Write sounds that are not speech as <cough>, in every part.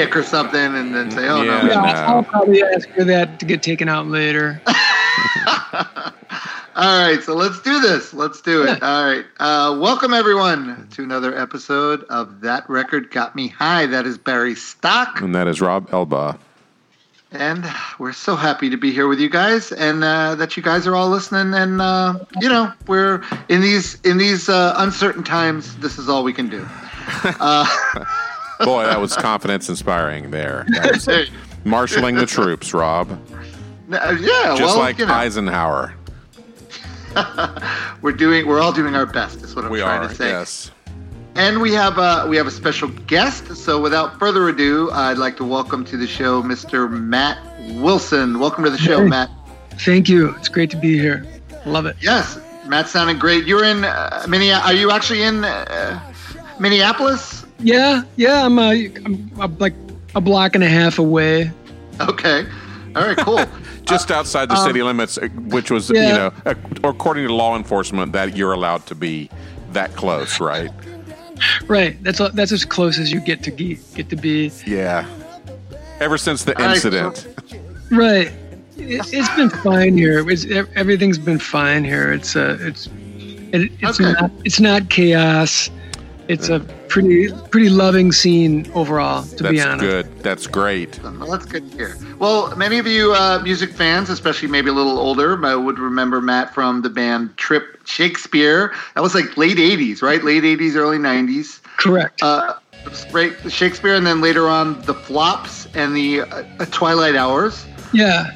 a dick or something, and then say, "Oh Yeah. no." Yeah, no. I'll probably ask for that to get taken out later. <laughs> <laughs> All right, so let's do this. Let's do it. All right. Uh, welcome, everyone, to another episode of That Record Got Me High. That is Barry Stock. And that is Rob Elba. And we're so happy to be here with you guys and uh, that you guys are all listening. And, uh, you know, we're in these in these uh, uncertain times, this is all we can do. <laughs> Uh, Boy, that was confidence inspiring there. That was marshaling the troops, Rob. uh, yeah, Just well, like you know, Eisenhower. <laughs> we're doing, we're all doing our best, is what I'm We trying are, to say. yes. And we have a we have a special guest. So without further ado, I'd like to welcome to the show Mr. Matt Wilson. Welcome to the show, Hey. Matt. Thank you. It's great to be here. Love it. Yes, Matt sounded great. You're in uh, Minneapolis. Are you actually in uh, Minneapolis? Yeah, yeah. I'm, uh, I'm, I'm like a block and a half away. Okay. All right. Cool. <laughs> Just outside the um, city limits, uh, which was, you know, uh, according to law enforcement, that you're allowed to be that close, right? Right. That's that's as close as you get to ge- get to be. Yeah. Ever since the All right, incident. Right. It, it's been fine here. It's everything's been fine here. It's uh, it's it, it's Okay. not it's not chaos. It's a pretty pretty loving scene overall. To be honest. That's good. That's great. Well, that's good to hear. Well, many of you uh, music fans, especially maybe a little older, uh, would remember Matt from the band Trip Shakespeare. That was like late '80s, right? Late '80s, early '90s. Correct. Uh, it was great Shakespeare, and then later on the Flops and the uh, Twilight Hours. yeah.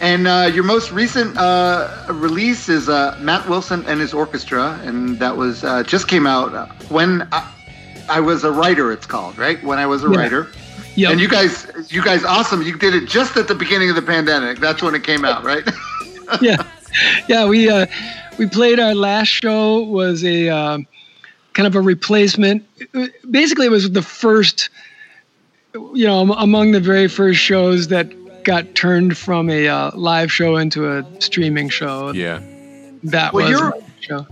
And uh, your most recent uh, release is uh, Matt Wilson and his orchestra, and that was uh, just came out uh, when I, I was a writer. It's called right when I was a Yeah. writer. Yeah. And you guys, you guys, awesome! You did it just at the beginning of the pandemic. That's when it came out, right? <laughs> yeah, yeah. We uh, we played our last show was a um, kind of a replacement. Basically, it was the first, you know, among the very first shows that got turned from a uh, live show into a streaming show. Yeah. That Well, was you're- a show.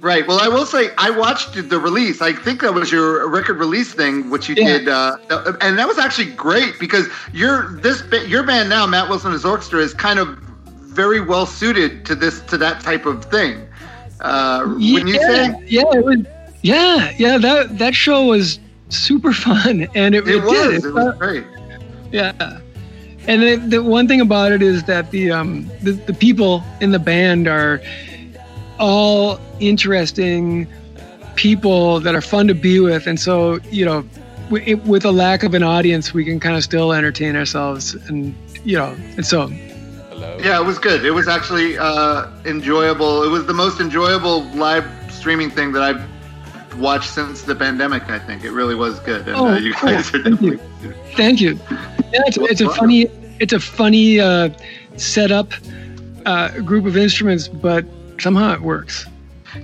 Right. Well, I will say I watched the release. I think that was your record release thing, which you Yeah. did, uh, and that was actually great because your this your band now, Matt Wilson and his orchestra, is kind of very well suited to this to that type of thing. Uh, when you yeah, say yeah, it was, yeah, yeah. That that show was super <laughs> fun, and it, it, it was, did. it was great. Yeah. And the, the one thing about it is that the, um, the the people in the band are all interesting people that are fun to be with, and so you know, w- it, with a lack of an audience, we can kind of still entertain ourselves, and you know, and so Hello. Yeah, it was good. It was actually uh, enjoyable. It was the most enjoyable live streaming thing that I've watched since the pandemic. I think it really was good, and Oh, uh, you cool. guys are Thank you. thank you. Yeah, it's, it's a funny it's a funny uh, setup uh, group of instruments, but somehow it works.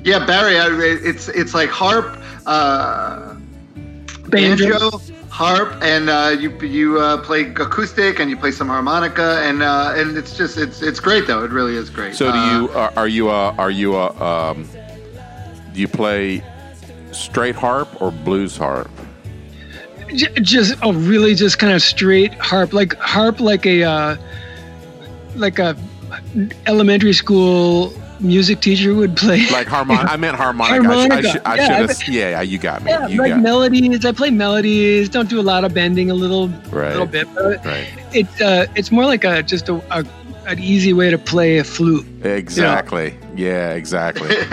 Yeah, Barry, I, it's it's like harp, uh, banjo, harp, and uh, you you uh, play acoustic and you play some harmonica, and uh, and it's just it's it's great though. It really is great. So do Uh, you are, are you a are you a um, do you play straight harp or blues harp? Just a really just kind of straight harp like harp like a uh, like a elementary school music teacher would play Like harmon I meant harmonica. I, Harmonica. should, I, Yeah, should I have. Yeah, yeah, you got me. yeah you like got melodies i play melodies don't do a lot of bending a little Right. little bit but right. it's uh it's more like a just a, a an easy way to play a flute Exactly. Yeah, exactly. <laughs>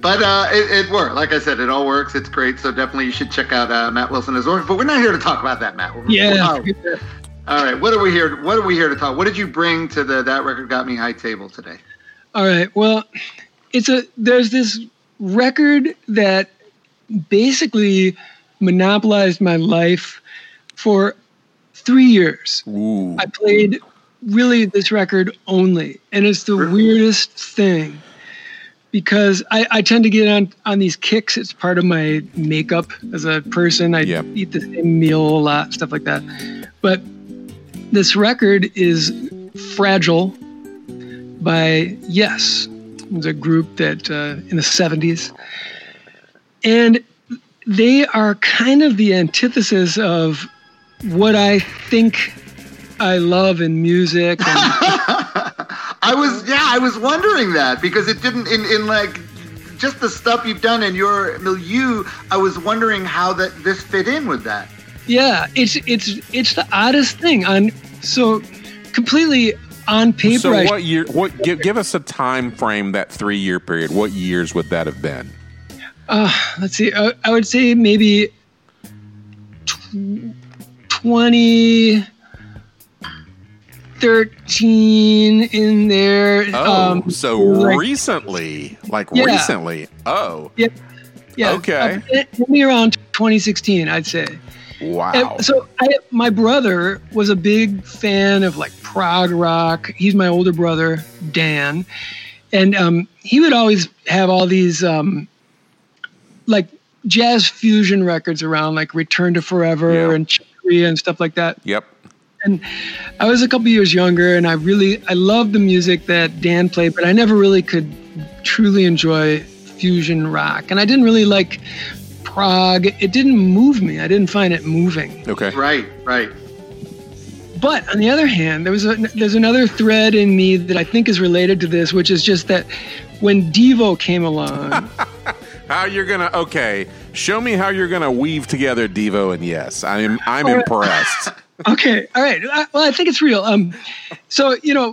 But uh, it, it worked. Like I said, it all works. It's great. So definitely you should check out uh, Matt Wilson as well. But we're not here to talk about that, Matt. We're- yeah we're- <laughs> All right. What are we here? What are we here to talk? What did you bring to the that record got me high table today? All right. Well, it's a there's this record that basically monopolized my life for three years. Ooh. I played really this record only, and it's the Really? weirdest thing because I, I tend to get on on these kicks. It's part of my makeup as a person. I Yep. eat the same meal a lot, stuff like that. But this record is fragile by Yes. It was a group that uh, in the 70s. And they are kind of the antithesis of what I think I love in music. And, <laughs> I was yeah, I was wondering that because it didn't in, in like just the stuff you've done in your milieu. I was wondering how that this fit in with that. yeah, it's it's it's the oddest thing. On so completely on paper. So what year? What give, give us a time frame that three year period? What years would that have been? uh, let's see. I, I would say maybe tw- 20, 13 in there. Oh, Um, so like- recently, like Yeah. recently. Oh, yeah, yeah. Okay. Uh, maybe around 2016, I'd say. Wow. And so I, my brother was a big fan of like prog rock. He's my older brother, Dan, and um, he would always have all these um, like jazz fusion records around, like Return to Forever Yeah. and Chick Corea and stuff like that. Yep. And I was a couple years younger, and I really I loved the music that Dan played, but I never really could truly enjoy fusion rock, and I didn't really like prog. It didn't move me. I didn't find it moving. Okay. Right, right. But on the other hand, there was a, there's another thread in me that I think is related to this, which is just that when Devo came along, <laughs> How you're gonna? Okay. Show me how you're gonna weave together Devo and Yes. I'm I'm All right. impressed. <laughs> okay, all right. Well, I think it's real. Um, so you know,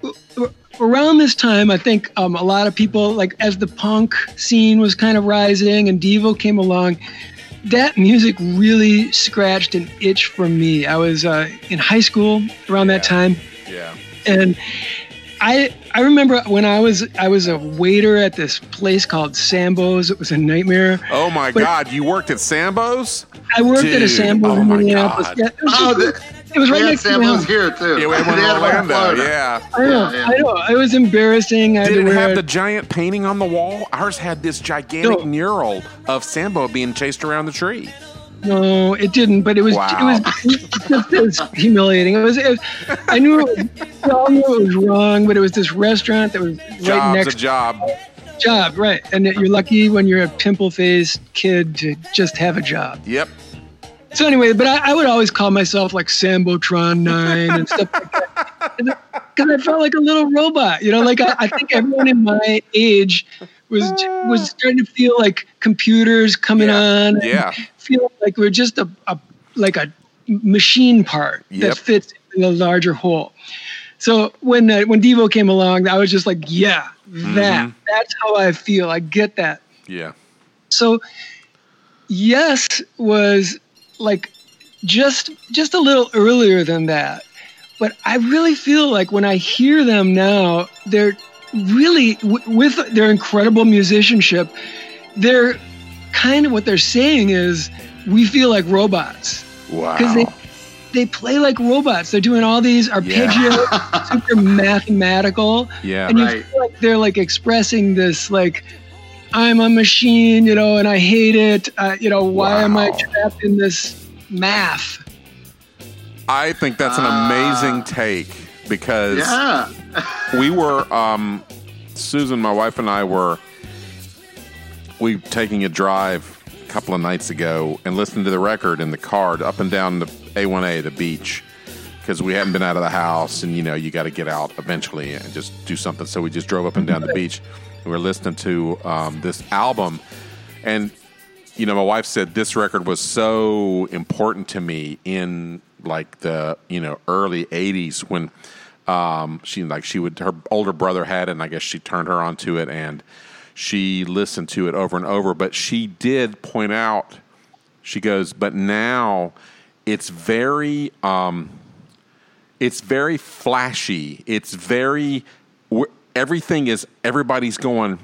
w- w- around this time, I think um, a lot of people, like as the punk scene was kind of rising and Devo came along, that music really scratched an itch for me. I was uh, in high school around that Yeah. time. Yeah. and I I remember when I was I was a waiter at this place called Sambo's. It was a nightmare. Oh my But- God! You worked at Sambo's? I worked at a Dude, Sambo's oh in my Minneapolis. God. Yeah, Oh, the, it was right we had next to my samples house. here too. Yeah, we had one in had one in Orlando. Florida. Yeah. I know, Yeah, yeah. I know. It was embarrassing. I Did to it have it. the giant painting on the wall? Ours had this gigantic No. mural of Sambo being chased around the tree. No, it didn't. But it was Wow. it was <laughs> it was humiliating. It was, it was I knew it was, we all knew it was wrong, but it was this restaurant that was right Job's next a job. job, right? And you're lucky when you're a pimple-faced kid to just have a job. Yep. So anyway, but I, I would always call myself like Sambotron Nine and stuff like that, because I felt like a little robot. You know, like I, I think everyone in my age was was starting to feel like computers coming Yeah. on. Yeah. feeling like we're just a, a like a machine part Yep. that fits in a larger whole. So when uh, when Devo came along, I was just like, yeah, that Mhm. that's how I feel. I get that. Yeah. So yes was like just just a little earlier than that. But I really feel like when I hear them now, they're really w- with their incredible musicianship, they're kind of what they're saying is we feel like robots Wow. because they they play like robots. They're doing all these arpeggios, <laughs> super mathematical yeah. and you Right. feel like they're like expressing this like i'm a machine you know and i hate it uh, you know why am i trapped in this math I think that's an Ah. amazing take because Yeah. <laughs> we were um, Susan, my wife, and I were we taking a drive a couple of nights ago and listening to the record in the car up and down the A1A, the beach, because we hadn't been out of the house, and you know you got to get out eventually and just do something. So we just drove up and down the <laughs> beach. We were listening to um, this album, and you know my wife said this record was so important to me in like the you know early 80s when um, she like she would her older brother had it and i guess she turned her onto it and she listened to it over and over. But she did point out she goes but now it's very um, it's very flashy. It's very everything is everybody's going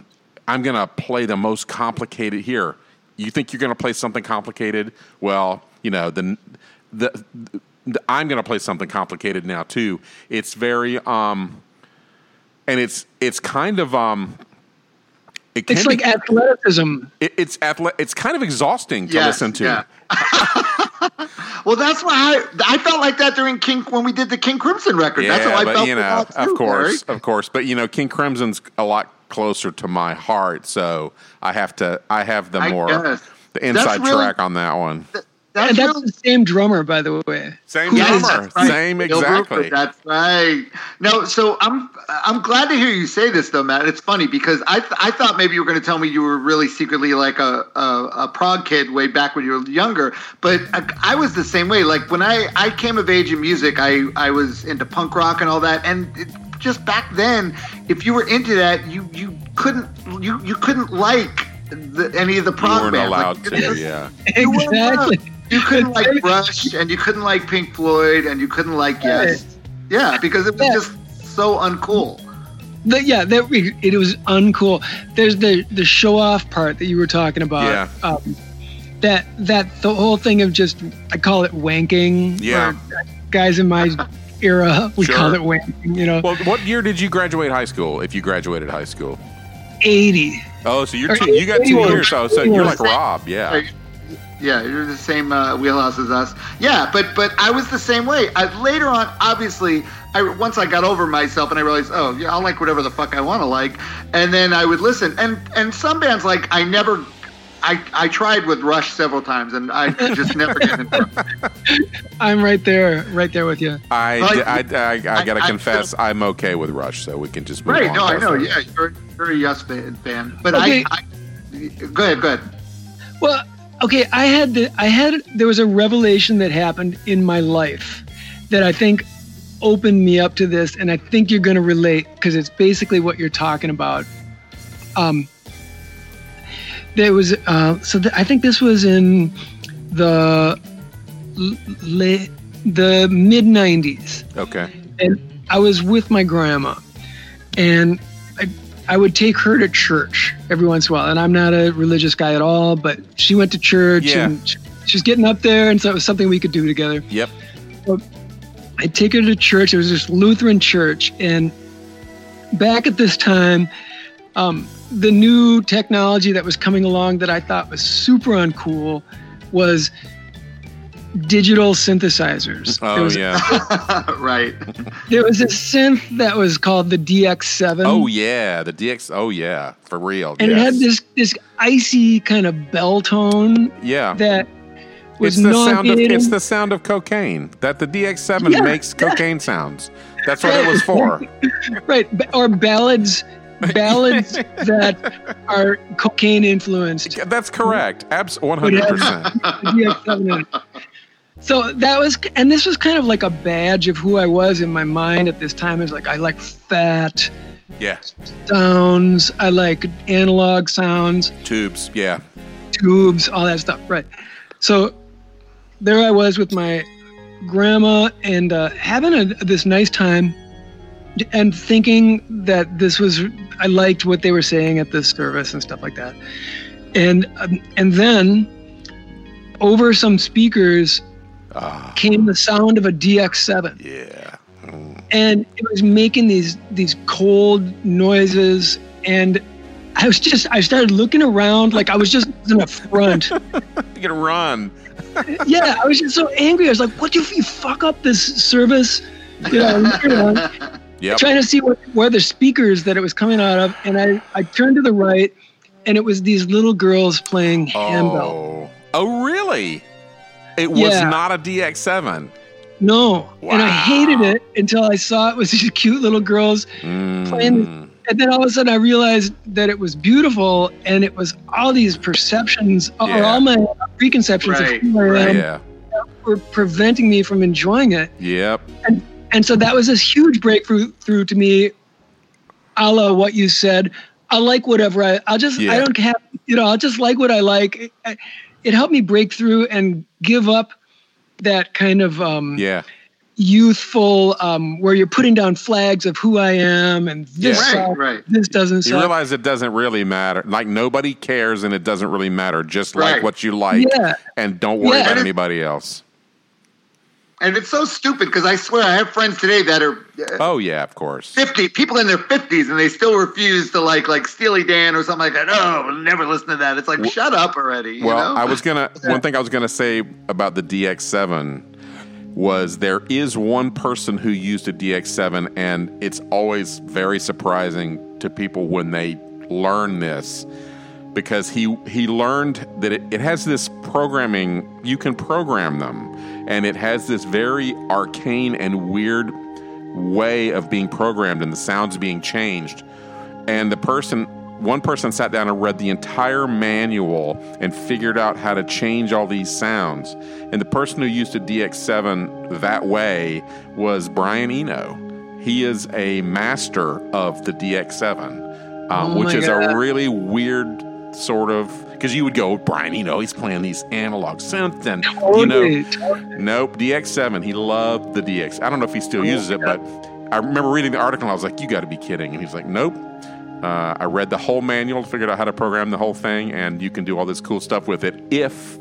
i'm going to play the most complicated here. You think you're going to play something complicated? Well you know the the, the i'm going to play something complicated now too. It's very um and it's it's kind of um it can it's be- like athleticism. It, it's athle- it's kind of exhausting to Yes, listen to. yeah. <laughs> <laughs> Well, that's why I, I felt like that during King when we did the King Crimson record. that's how I but felt. you know, about of course, Barry. of course. But you know, King Crimson's a lot closer to my heart, so I have to. I have the more the inside really- track on that one. Th- That's and that's the same drummer, by the way. Same Yes, drummer. right. Same Bill exactly. Bruford, that's right. No, so I'm I'm glad to hear you say this though, Matt. It's funny because I th- I thought maybe you were going to tell me you were really secretly like a, a a prog kid way back when you were younger, but I, I was the same way. Like when I I came of age in music, I I was into punk rock and all that, and. It, just back then, if you were into that, you you couldn't you you couldn't like the, any of the you prog weren't bands. allowed Like, to. Yeah. You weren't allowed. Exactly. You couldn't like Rush, and you couldn't like Pink Floyd, and you couldn't like Yes. Yeah, because it was Yeah. just so uncool. The, yeah, that it was uncool. There's the the show off part that you were talking about. Yeah. Um, that that the whole thing of just I call it wanking. Yeah. guys in my era we Sure. call it wanking. You know, Well, what year did you graduate high school? If you graduated high school. eighty. Oh, so you're two, you got two years. Oh, so you're like Rob. Yeah. Right. Yeah, you're the same uh, wheelhouse as us. Yeah, but but I was the same way. I, later on, obviously, I once I got over myself and I realized, oh, yeah, I'll like whatever the fuck I want to like, and then I would listen. And and some bands like I never. I, I tried with Rush several times and I <laughs> just never get into it. <laughs> I'm right there, right there with you. I, Like- I, I, I, gotta I- confess, I'm okay with Rush, so we can just move Right? on. No, I know. Go. Yeah, you're, you're a Yes fan, fan. but Okay. I, I. Go ahead. Go ahead. Well, okay, I had the, I had there was a revelation that happened in my life that I think opened me up to this, and I think you're going to relate because it's basically what you're talking about. Um, there was uh, so th- I think this was in the l- la- the mid '90s Okay. and I was with my grandma, and I, would take her to church every once in a while. And I'm not a religious guy at all, but she went to church Yeah. and she, she was getting up there, and so it was something we could do together. Yep. I'd take her to church. It was this Lutheran church, and back at this time, um, the new technology that was coming along that I thought was super uncool was digital synthesizers. There Oh was, yeah. <laughs> right. There was a synth that was called the DX7. Oh yeah. The DX. Oh yeah. For real. and yes. it had this this icy kind of bell tone Yeah. that was It's the sound of it's the sound of cocaine. That the DX7 Yeah. makes cocaine sounds. That's what it was for. <laughs> right, ba- or ballads ballads <laughs> that are cocaine influenced. That's correct. Abs 100%. The DX7 in it. So that was, and this was kind of like a badge of who I was in my mind at this time. Is like I like fat Yeah. sounds, I like analog sounds. Tubes. Yeah. tubes, all that stuff. Right. So there I was with my grandma and uh, having a, this nice time and thinking that this was, I liked what they were saying at this service and stuff like that. And, um, and then over some speakers Ah. came the sound of a DX7 yeah. Mm. and it was making these these cold noises and I was just I started looking around like I was just in a front. <laughs> You gotta run. <laughs> yeah, I was just so angry. I was like, "What if you fuck up this service?" You know, <laughs> Yep. trying to see what where the speakers that it was coming out of, and I I turned to the right, and it was these little girls playing handbell. Oh. Oh really? It was Yeah. not a DX7. No, and I hated it until I saw it was <laughs> these cute little girls Mm. Playing and then all of a sudden I realized that it was beautiful and it was all these perceptions or all my preconceptions Right, of who I right. am Yeah. were preventing me from enjoying it. Yep. And and so that was this huge breakthrough through to me, a la what you said. I like whatever I I'll just Yeah. I don't have you know, I'll just like what I like. It, it helped me break through and give up that kind of um Yeah. youthful um where you're putting down flags of who I am and this Yeah. Right, sucks, right. this doesn't You suck. realize it doesn't really matter. Like nobody cares and it doesn't really matter. Just like what you like Yeah. and don't worry Yeah. about anybody else. And it's so stupid because I swear I have friends today that are uh, Oh yeah, of course. 50 people in their 50s and they still refuse to like like Steely Dan or something like that. Oh, we'll never listen to that. It's like shut up already. You Well, know? I was gonna. <laughs> One thing I was gonna say about the DX7 was there is one person who used a DX7, and it's always very surprising to people when they learn this. because he he learned that it, it has this programming. You can program them, and it has this very arcane and weird way of being programmed, and the sounds being changed. And the person, one person, sat down and read the entire manual and figured out how to change all these sounds. And the person who used a DX7 that way was Brian Eno. He is a master of the DX7, um, Oh which is God. a really weird sort of because you would go, Brian You know he's playing these analog synths, and you know, Totally, totally. Nope, DX7. He loved the DX. I don't know if he still uses it, but I remember reading the article and I was like, you got to be kidding. And he's like, nope. Uh, I read the whole manual, figured out how to program the whole thing, and you can do all this cool stuff with it if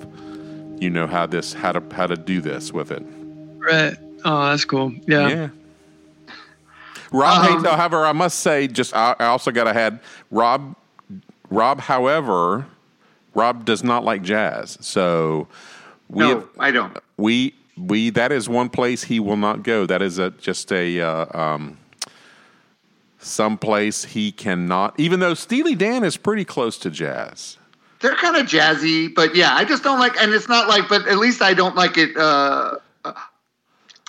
you know how this how to how to do this with it. Right. Oh, that's cool. Yeah. Yeah. Rob, Um, hey, however, I must say, just I, I also got to add Rob. Rob, however, Rob does not like jazz, so we no, have, I don't. we we that is one place he will not go. That is a just a uh, um, some place he cannot. Even though Steely Dan is pretty close to jazz. They're kind of jazzy, but yeah, I just don't like. And it's not like, but at least I don't like it. Uh,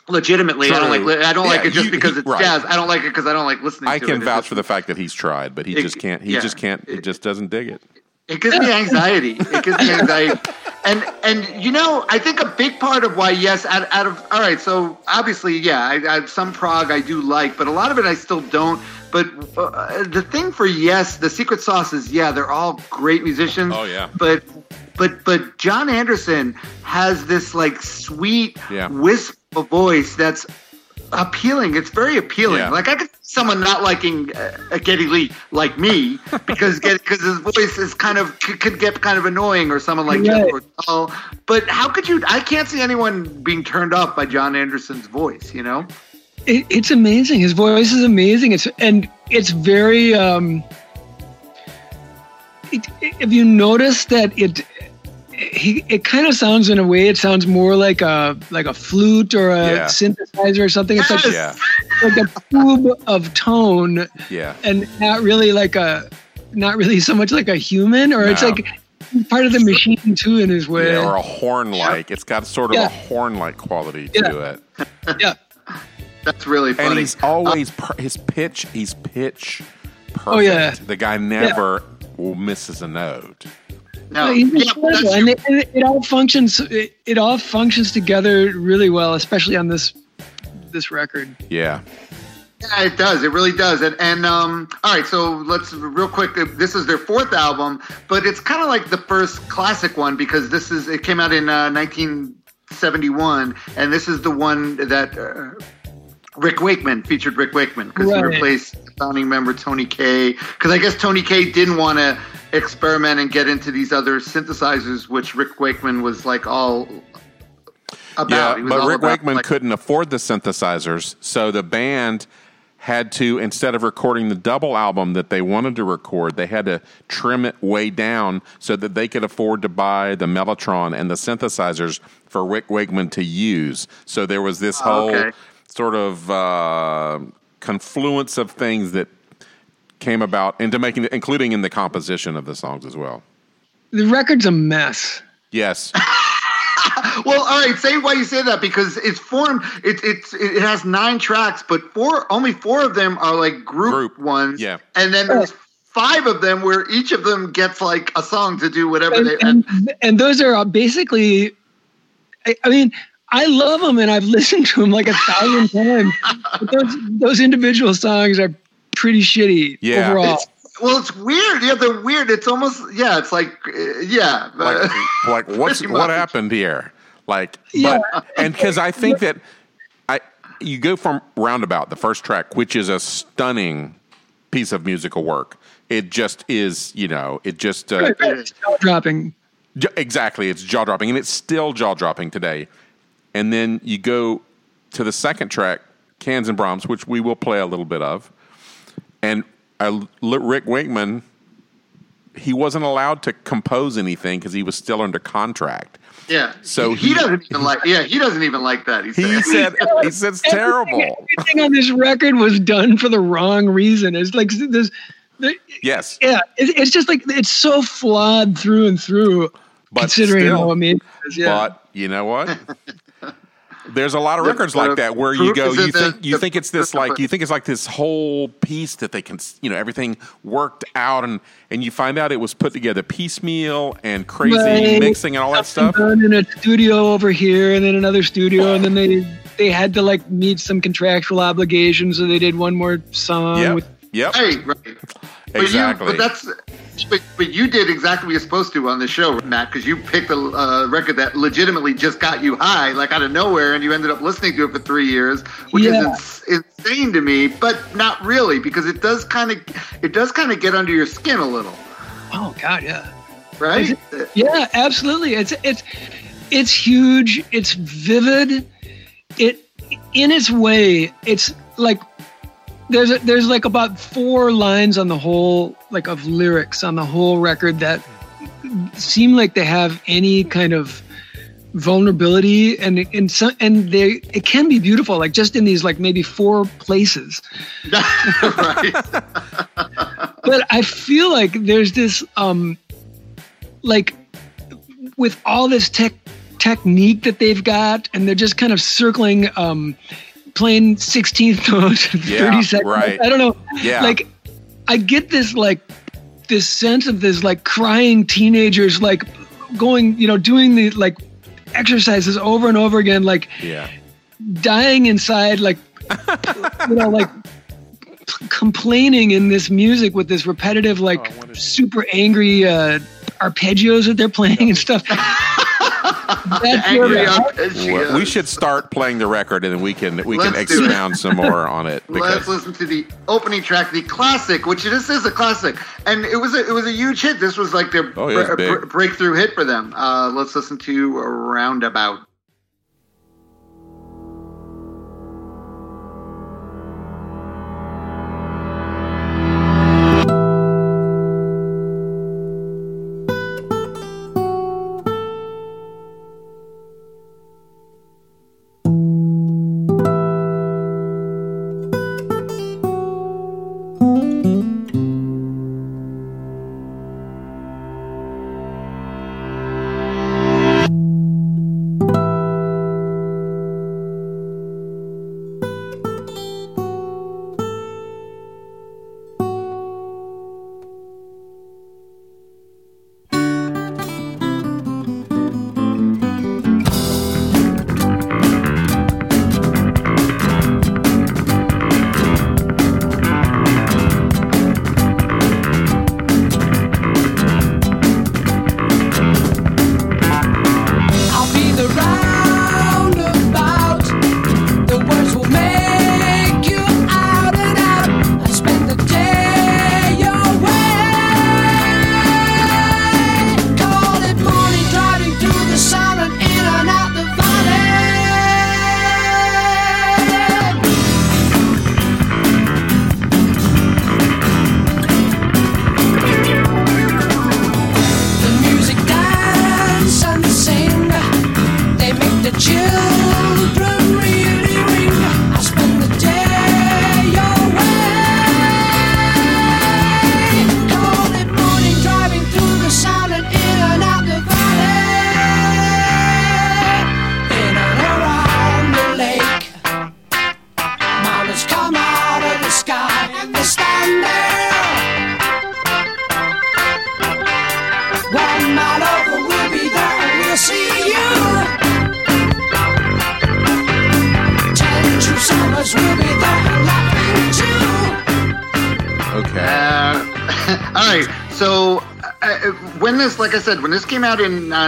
legitimately, I don't like. I don't like it just you- because it's right. jazz. I don't like it because I don't like listening. I to can it. It vouch just- for the fact that he's tried, but he It- just can't. He yeah. just can't. He just doesn't dig it. It gives me anxiety. It gives me anxiety. And and you know, I think a big part of why yes, out, out of all right. So obviously, yeah, I, I, some prog I do like, but a lot of it I still don't. But uh, the thing for yes, the secret sauce is yeah, they're all great musicians. Oh, yeah. But but but Jon Anderson has this like sweet Yeah. wisp of voice that's appealing. It's very appealing. Yeah. Like I could see someone not liking uh, Geddy Lee like me because <laughs> because his voice is kind of c- could get kind of annoying, or someone like Jeff Right. But how could you? I can't see anyone being turned off by Jon Anderson's voice. You know? It, it's amazing. His voice is amazing. It's and it's very. Um, it, if you notice that it, he it kind of sounds in a way. It sounds more like a like a flute or a Yeah. synthesizer or something. It's like Yeah, like a tube of tone, yeah. and not really like a, not really so much like a human. Or it's like part of the machine too in his way. Yeah, or a horn like. It's got sort of Yeah. a horn like quality Yeah. to it. yeah. That's really funny. And he's always per- his pitch. He's pitch perfect. Oh, yeah. the guy never will misses a note. No, No, yeah, and it, it, it all functions. It, it all functions together really well, especially on this this record. Yeah, Yeah, it does. It really does. And and um, all right. So let's real quick. uh, This is their fourth album, but it's kind of like the first classic one because this is it came out in uh, 1971, and this is the one that. Uh, Rick Wakeman featured Rick Wakeman because he replaced founding member Tony Kaye. Because I guess Tony Kaye didn't want to experiment and get into these other synthesizers, which Rick Wakeman was like all about. yeah. But Rick about, Wakeman like- couldn't afford the synthesizers, so the band had to instead of recording the double album that they wanted to record, they had to trim it way down so that they could afford to buy the Mellotron and the synthesizers for Rick Wakeman to use. So there was this Oh, whole okay. Sort of uh, confluence of things that came about into making, it, including in the composition of the songs as well. The record's a mess. Yes, <laughs> Well, all right. Say why you say that because it's formed. It, it's it has nine tracks, but four only four of them are like group, Group, ones. yeah. and then there's five of them where each of them gets like a song to do whatever And, they. and, and those are basically, I, I mean, I love them and I've listened to them like a thousand <laughs> times. But those those individual songs are pretty shitty Yeah. overall. It's- well, it's weird. Yeah, they're weird. It's almost yeah. It's like uh, yeah. like, <laughs> like what's what happened here? Like, Yeah. but and because I think that I you go from Roundabout, the first track, which is a stunning piece of musical work. It just is, you know, it just uh, It's jaw dropping. Exactly. It's jaw dropping, and it's still jaw dropping today. And then you go to the second track, Cans and Brahms, which we will play a little bit of. And uh, L- Rick Wakeman, he wasn't allowed to compose anything because he was still under contract. yeah. So he, he- doesn't even like. Yeah, he doesn't even like that. He, He said, <laughs> he said it's terrible. Everything on this record was done for the wrong reason. It's like there's The- Yes, yeah, it, it's just like it's so flawed through and through. but considering still, how amazing it is, yeah. But you know what? <laughs> There's a lot of The- records the like that where you go, is in you the- think you the- think it's this the- like you think it's like this whole piece that they can, you know, everything worked out, and and you find out it was put together piecemeal and crazy Right. mixing and all that stuff. done in a studio over here and then another studio and then they they had to like meet some contractual obligations so they did one more song Yep, with yep, Right, right. But exactly. You, but that's. But, but you did exactly what you're supposed to on the show, Matt, because you picked a uh, record that legitimately just got you high, like out of nowhere, and you ended up listening to it for three years, which Yeah. is ins- insane to me. But not really, because it does kind of, it does kind of get under your skin a little, oh god yeah right? yeah absolutely it's it's it's huge it's vivid it in its way it's like there's a, there's like about four lines on the whole like of lyrics on the whole record that seem like they have any kind of vulnerability and and so, and they it can be beautiful like just in these like maybe four places <laughs> right. <laughs> but I feel like there's this um like with all this tech technique that they've got and they're just kind of circling um playing 16th <laughs> notes Yeah, 30 seconds. right. I don't know. Yeah. Like I get this like this sense of this like crying teenagers like going, you know, doing the like exercises over and over again like yeah, dying inside like <laughs> you know like complaining in this music with this repetitive like Oh, super angry uh arpeggios that they're playing and stuff <laughs> that's where Angry my we should start playing the record and then we can we can Let's do it. expound some more on it <laughs> Let's listen to the opening track, the classic, which this is a classic, and it was a, it was a huge hit. This was like their Oh, it br- br- breakthrough hit for them. Uh, let's listen to Roundabout.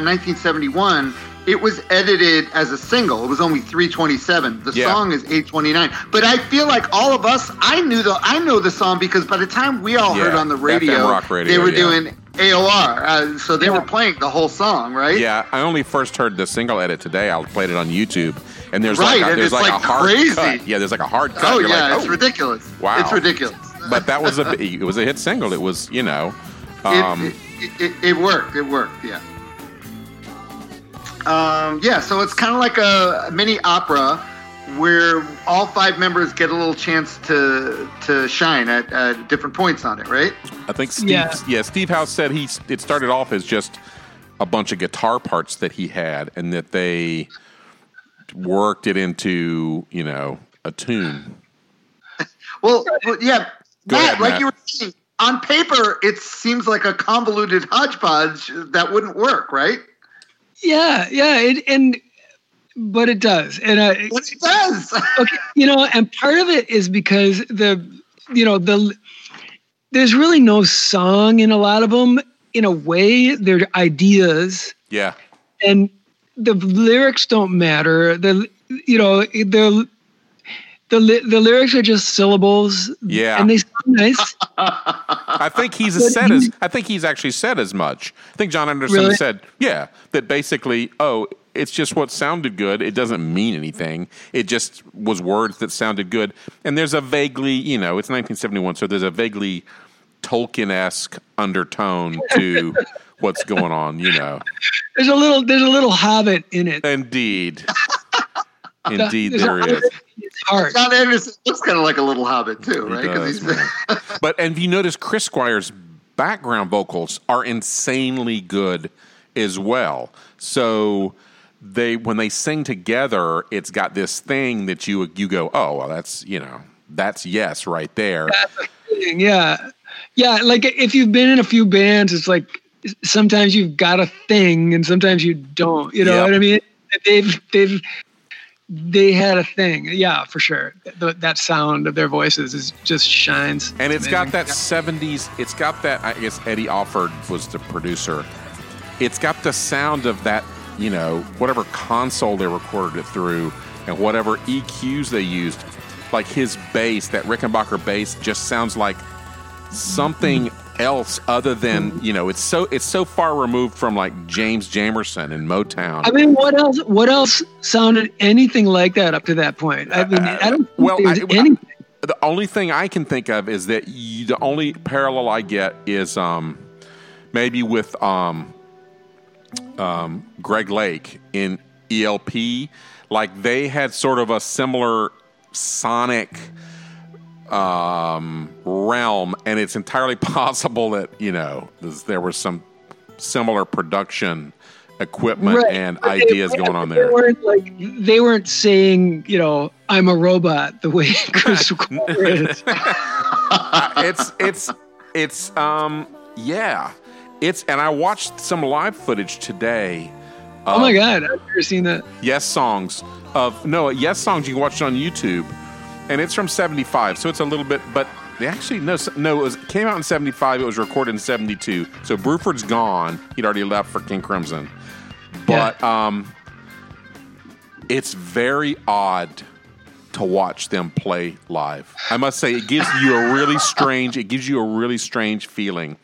1971, it was edited as a single. It was only 327. The Yeah. song is 829. But I feel like all of us, I knew the, I know the song because by the time we all heard on the radio, radio, they were yeah. doing AOR. Uh, so they were playing the whole song, right? Yeah, I only first heard the single edit today. I played it on YouTube, and there's Right, like a, and there's it's, like, like, a hard crazy. cut. Yeah, there's like a hard cut. Oh You're yeah, like, it's oh. ridiculous. Wow. It's ridiculous. But that was a it was a hit single. It was you know, um, it, it, it, it worked. It worked. Yeah. Um, yeah. So it's kind of like a mini opera. where all five members get a little chance to to shine at, at different points on it, right? I think Steve, Yeah. yeah. Steve Howe said he it started off as just a bunch of guitar parts that he had, and that they worked it into you know a tune. <laughs> Well, well, yeah, Go Matt, ahead, like Matt. you were saying, on paper, it seems like a convoluted hodgepodge that wouldn't work, right? Yeah, yeah, it, and but it does, and uh, But it does. <laughs> okay, you know, and part of it is because the, you know, the there's really no song in a lot of them. In a way, they're ideas, Yeah, and the lyrics don't matter. The you know the the the lyrics are just syllables. Yeah. and they sound nice. <laughs> I think he's said as I think he's actually said as much. I think Jon Anderson Really? said, yeah, that basically, oh, it's just what sounded good. It doesn't mean anything. It just was words that sounded good. And there's a vaguely, you know, it's 1971, so there's a vaguely Tolkien esque undertone to <laughs> what's going on. You know, There's a little there's a little hobbit in it. indeed, <laughs> indeed, there is. In heart. Jon Anderson looks kind of like a little hobbit too, He right? 'Cause does, man. <laughs> but and if you notice, Chris Squire's background vocals are insanely good as well. So they when they sing together, it's got this thing that you you go, oh well, that's you know that's yes right there. thing, Yeah. Yeah. Like if you've been in a few bands, it's like sometimes you've got a thing and sometimes you don't. You know Yep. what I mean? They've, they've, they had a thing. Yeah, for sure. Th that sound of their voices is just shines. And it's got Amazing. that '70s. It's got that. I guess Eddy Offord was the producer. It's got the sound of that. You know, whatever console they recorded it through, and whatever EQs they used. Like his bass, that Rickenbacker bass, just sounds like something else other than you know. It's so it's so far removed from like James Jamerson and Motown. I mean, what else? What else sounded anything like that up to that point? I mean, I don't think well, I- anything. the only thing I can think of is that you, the only parallel I get is um, maybe with um, um, Greg Lake in ELP. Like they had sort of a similar sonic um, realm, and it's entirely <laughs> possible that you know there was some similar production equipment Right. and But they- ideas going on They there. weren't like they weren't saying, you know, I'm a robot the way <laughs> Chris <laughs> Squire is. it's it's it's um yeah it's and i watched some live footage today Oh my god, I've never seen that. Yessongs of no Yessongs you can watch it on youtube and it's from 75 so it's a little bit but they actually no no it was, came out in 75 it was recorded in 72 so bruford's gone. He'd already left for king crimson. But um it's very odd to watch them play live. I must say it gives you a really strange it gives you a really strange feeling.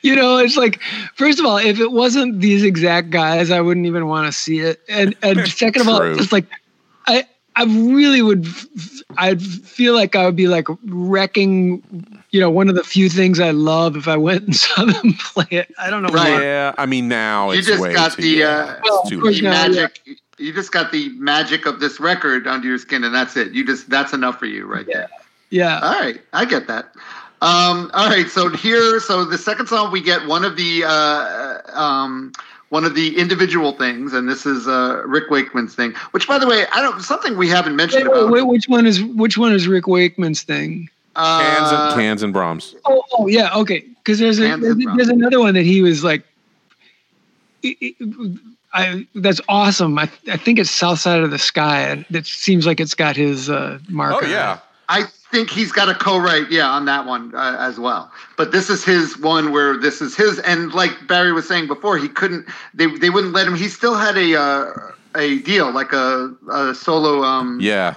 You know, it's like first of all, if it wasn't these exact guys, I wouldn't even want to see it. And and <laughs> second of all, it's like I I really would I'd feel like I would be like wrecking, you know, one of the few things I love if I went and <laughs> saw them play it. I don't know Right. why. Yeah, I mean now You it's just way got too, the, yeah, uh, it's Well, too of course the Yeah, magic. You just got the magic of this record under your skin, and that's it. You just that's enough for you right there. Yeah. All right, I get that. Um, all right, so here, so the second song we get one of the uh, um, one of the individual things, and this is uh, Rick Wakeman's thing. Which, by the way, I don't something we haven't mentioned Wait, about. wait, which one is which one is Rick Wakeman's thing? Cans uh, and cans and Brahms. Oh, oh yeah, okay. Because there's a there's, there's another one that he was like, it- it- I that's awesome. I I think it's South Side of the Sky. That seems like it's got his uh, mark. Oh yeah. I think he's got a co-write, yeah, on that one uh, as well. But this is his one where this is his, and like Barry was saying before, he couldn't. They they wouldn't let him. He still had a uh, a deal, like a, a solo. Um, yeah.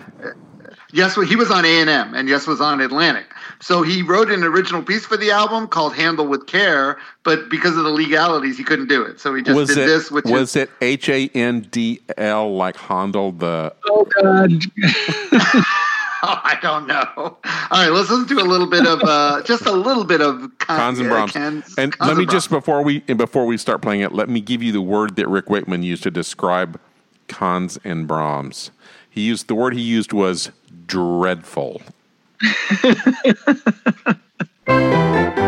Yes, he was on A and M, and Yes was on Atlantic. So he wrote an original piece for the album called "Handle with Care," but because of the legalities, he couldn't do it. So he just Was did it this, which was is it H A N D L like Handel the? Oh God. <laughs> <laughs> I don't know. All right, let's listen to a little bit of uh, <laughs> just a little bit of Cans, and Brahms. Ken's, and Cans let and me Brahms. just before we before we start playing it, let me give you the word that Rick Wakeman used to describe Cans and Brahms. He used the word he used was dreadful. <laughs>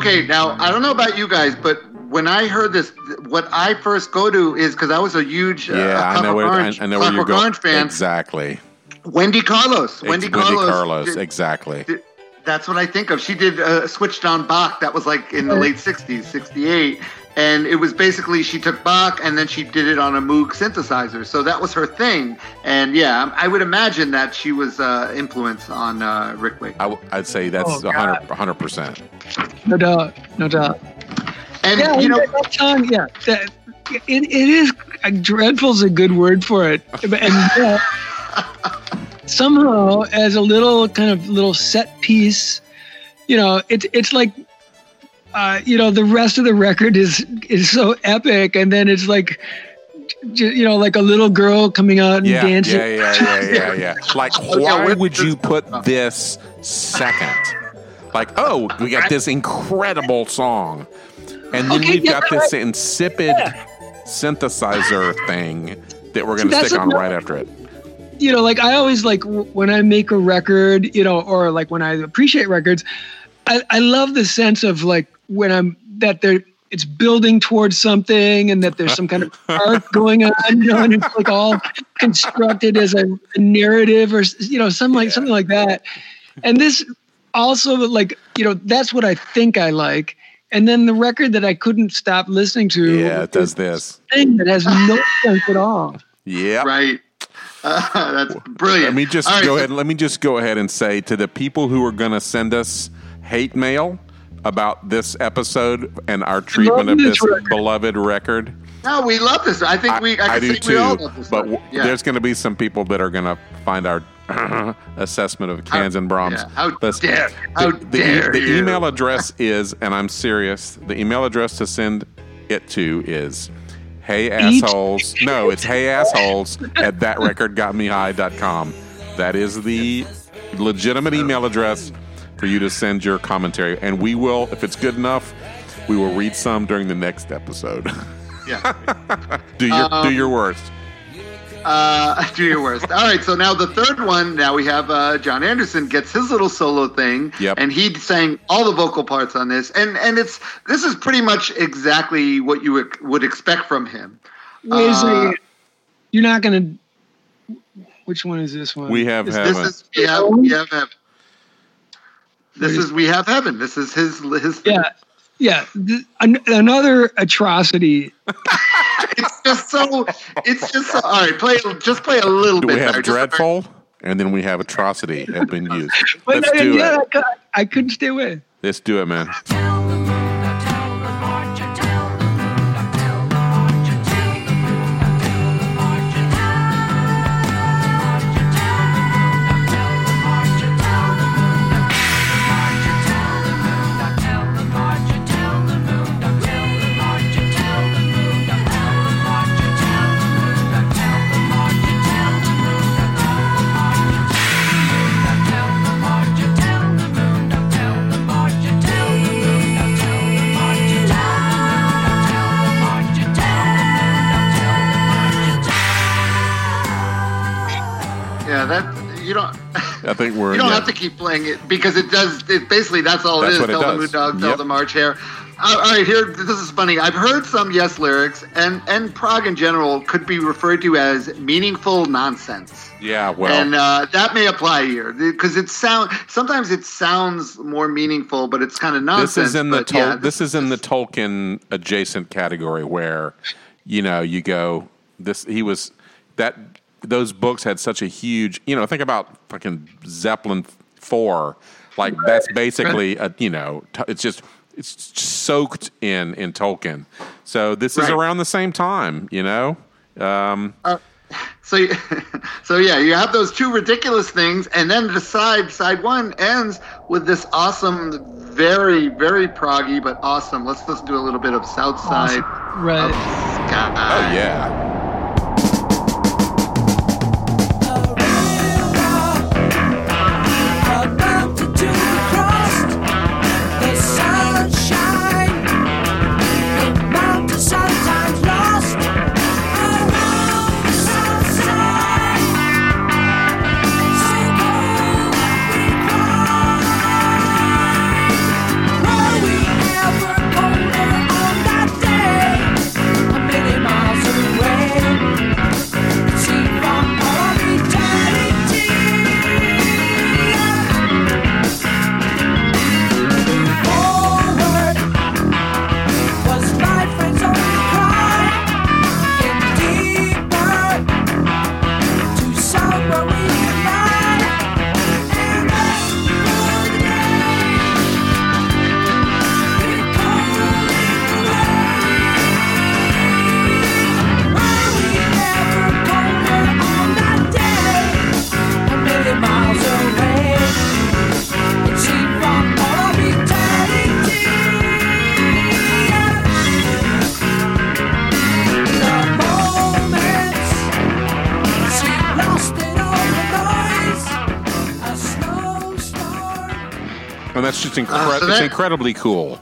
Okay, now I don't know about you guys, but when I heard this, what I first go to is because I was a huge uh, yeah, uh, I know where Orange, I, I know where you're going. Fan. Exactly. Wendy Carlos. Wendy Carlos. Wendy Carlos. Did, exactly. Did, that's what I think of. She did uh, Switched on Bach. That was like in the late 60s, 68 and it was basically she took Bach and then she did it on a Moog synthesizer. So that was her thing. And yeah, I would imagine that she was uh, on uh, Rick Wakeman. I'd say that's oh, 100 percent. No doubt, no doubt. And yeah, you know, that time, yeah, that, it, it is uh, is a good word for it, <laughs> and. Uh, somehow, as a little kind of little set piece, you know, it's it's like uh, you know, the rest of the record is is so epic, and then it's like you know, like a little girl coming out and yeah, dancing. Yeah, yeah, yeah, yeah, yeah. <laughs> Like, why would you put this second? Like, oh, we got this incredible song, and then okay, we've yeah, got this right. insipid synthesizer thing that we're going to stick on right after it. You know, like I always like when I make a record, you know, or like when I appreciate records, I, I love the sense of like when I'm that there it's building towards something and that there's some kind of <laughs> arc going on, you know, and it's like all constructed as a, narrative or you know, some like yeah. something like that. And this also like, you know, that's what I think I like. And then the record that I couldn't stop listening to Yeah, it does this. Thing that has no sense at all. Yeah. Right. Uh, <laughs> that's brilliant. Let me just all go right. ahead. Let me just go ahead and say to the people who are going to send us hate mail, about this episode and our treatment of this beloved record. No, we love this. I think we. I, I, I do too. but w- yeah. there's going to be some people that are going to find our <clears throat> assessment of Cans how, and Brahms. Yeah, how Listen, dare, how dare you. the email address is, and I'm serious. The email address to send it to is hey assholes. no, it's hey assholes at thatrecordgotmehigh.com. That is the legitimate email address for you to send your commentary. And we will, if it's good enough, we will read some during the next episode. <laughs> Yeah. do your um, do your worst. Uh, <laughs> do your worst. All right. So now the third one. Now we have uh, Jon Anderson gets his little solo thing. Yep. And he sang all the vocal parts on this. And and it's this is pretty much exactly what you would, expect from him. Uh, you're not gonna. Which one is this one? We have. Heaven. This is, we have, we have heaven. This is we have heaven. This is his his. Yeah, yeah. An- another atrocity. <laughs> it's just so. It's just so, all right. Play just play a little do bit. We have better, dreadful, and then we have atrocity have been <laughs> used. Let's do yeah, it. I, I couldn't stay away. Let's do it, man. Think we're You don't yeah. have to keep playing it because it does. It basically that's all That's it is. what it tell the does. moon dog, tell Yep. the march hare. Uh, all right, here. This is funny. I've heard some Yes lyrics, and and prog in general could be referred to as meaningful nonsense. Yeah, well, and uh, that may apply here because it sound sometimes it sounds more meaningful, but it's kind of nonsense. this is in the Tol- yeah, this is in the Tolkien adjacent category where you know you go this he was that those books had such a huge you know think about fucking Zeppelin four. Like that's basically a you know t- it's just it's soaked in in Tolkien. So this is around the same time, you know. Um, So, <laughs> so yeah, you have those two ridiculous things, and then the side side one ends with this awesome, very very proggy but awesome. Let's just do a little bit of South Side Right. of Sky. oh yeah. Incre- Uh, so it's incredibly cool.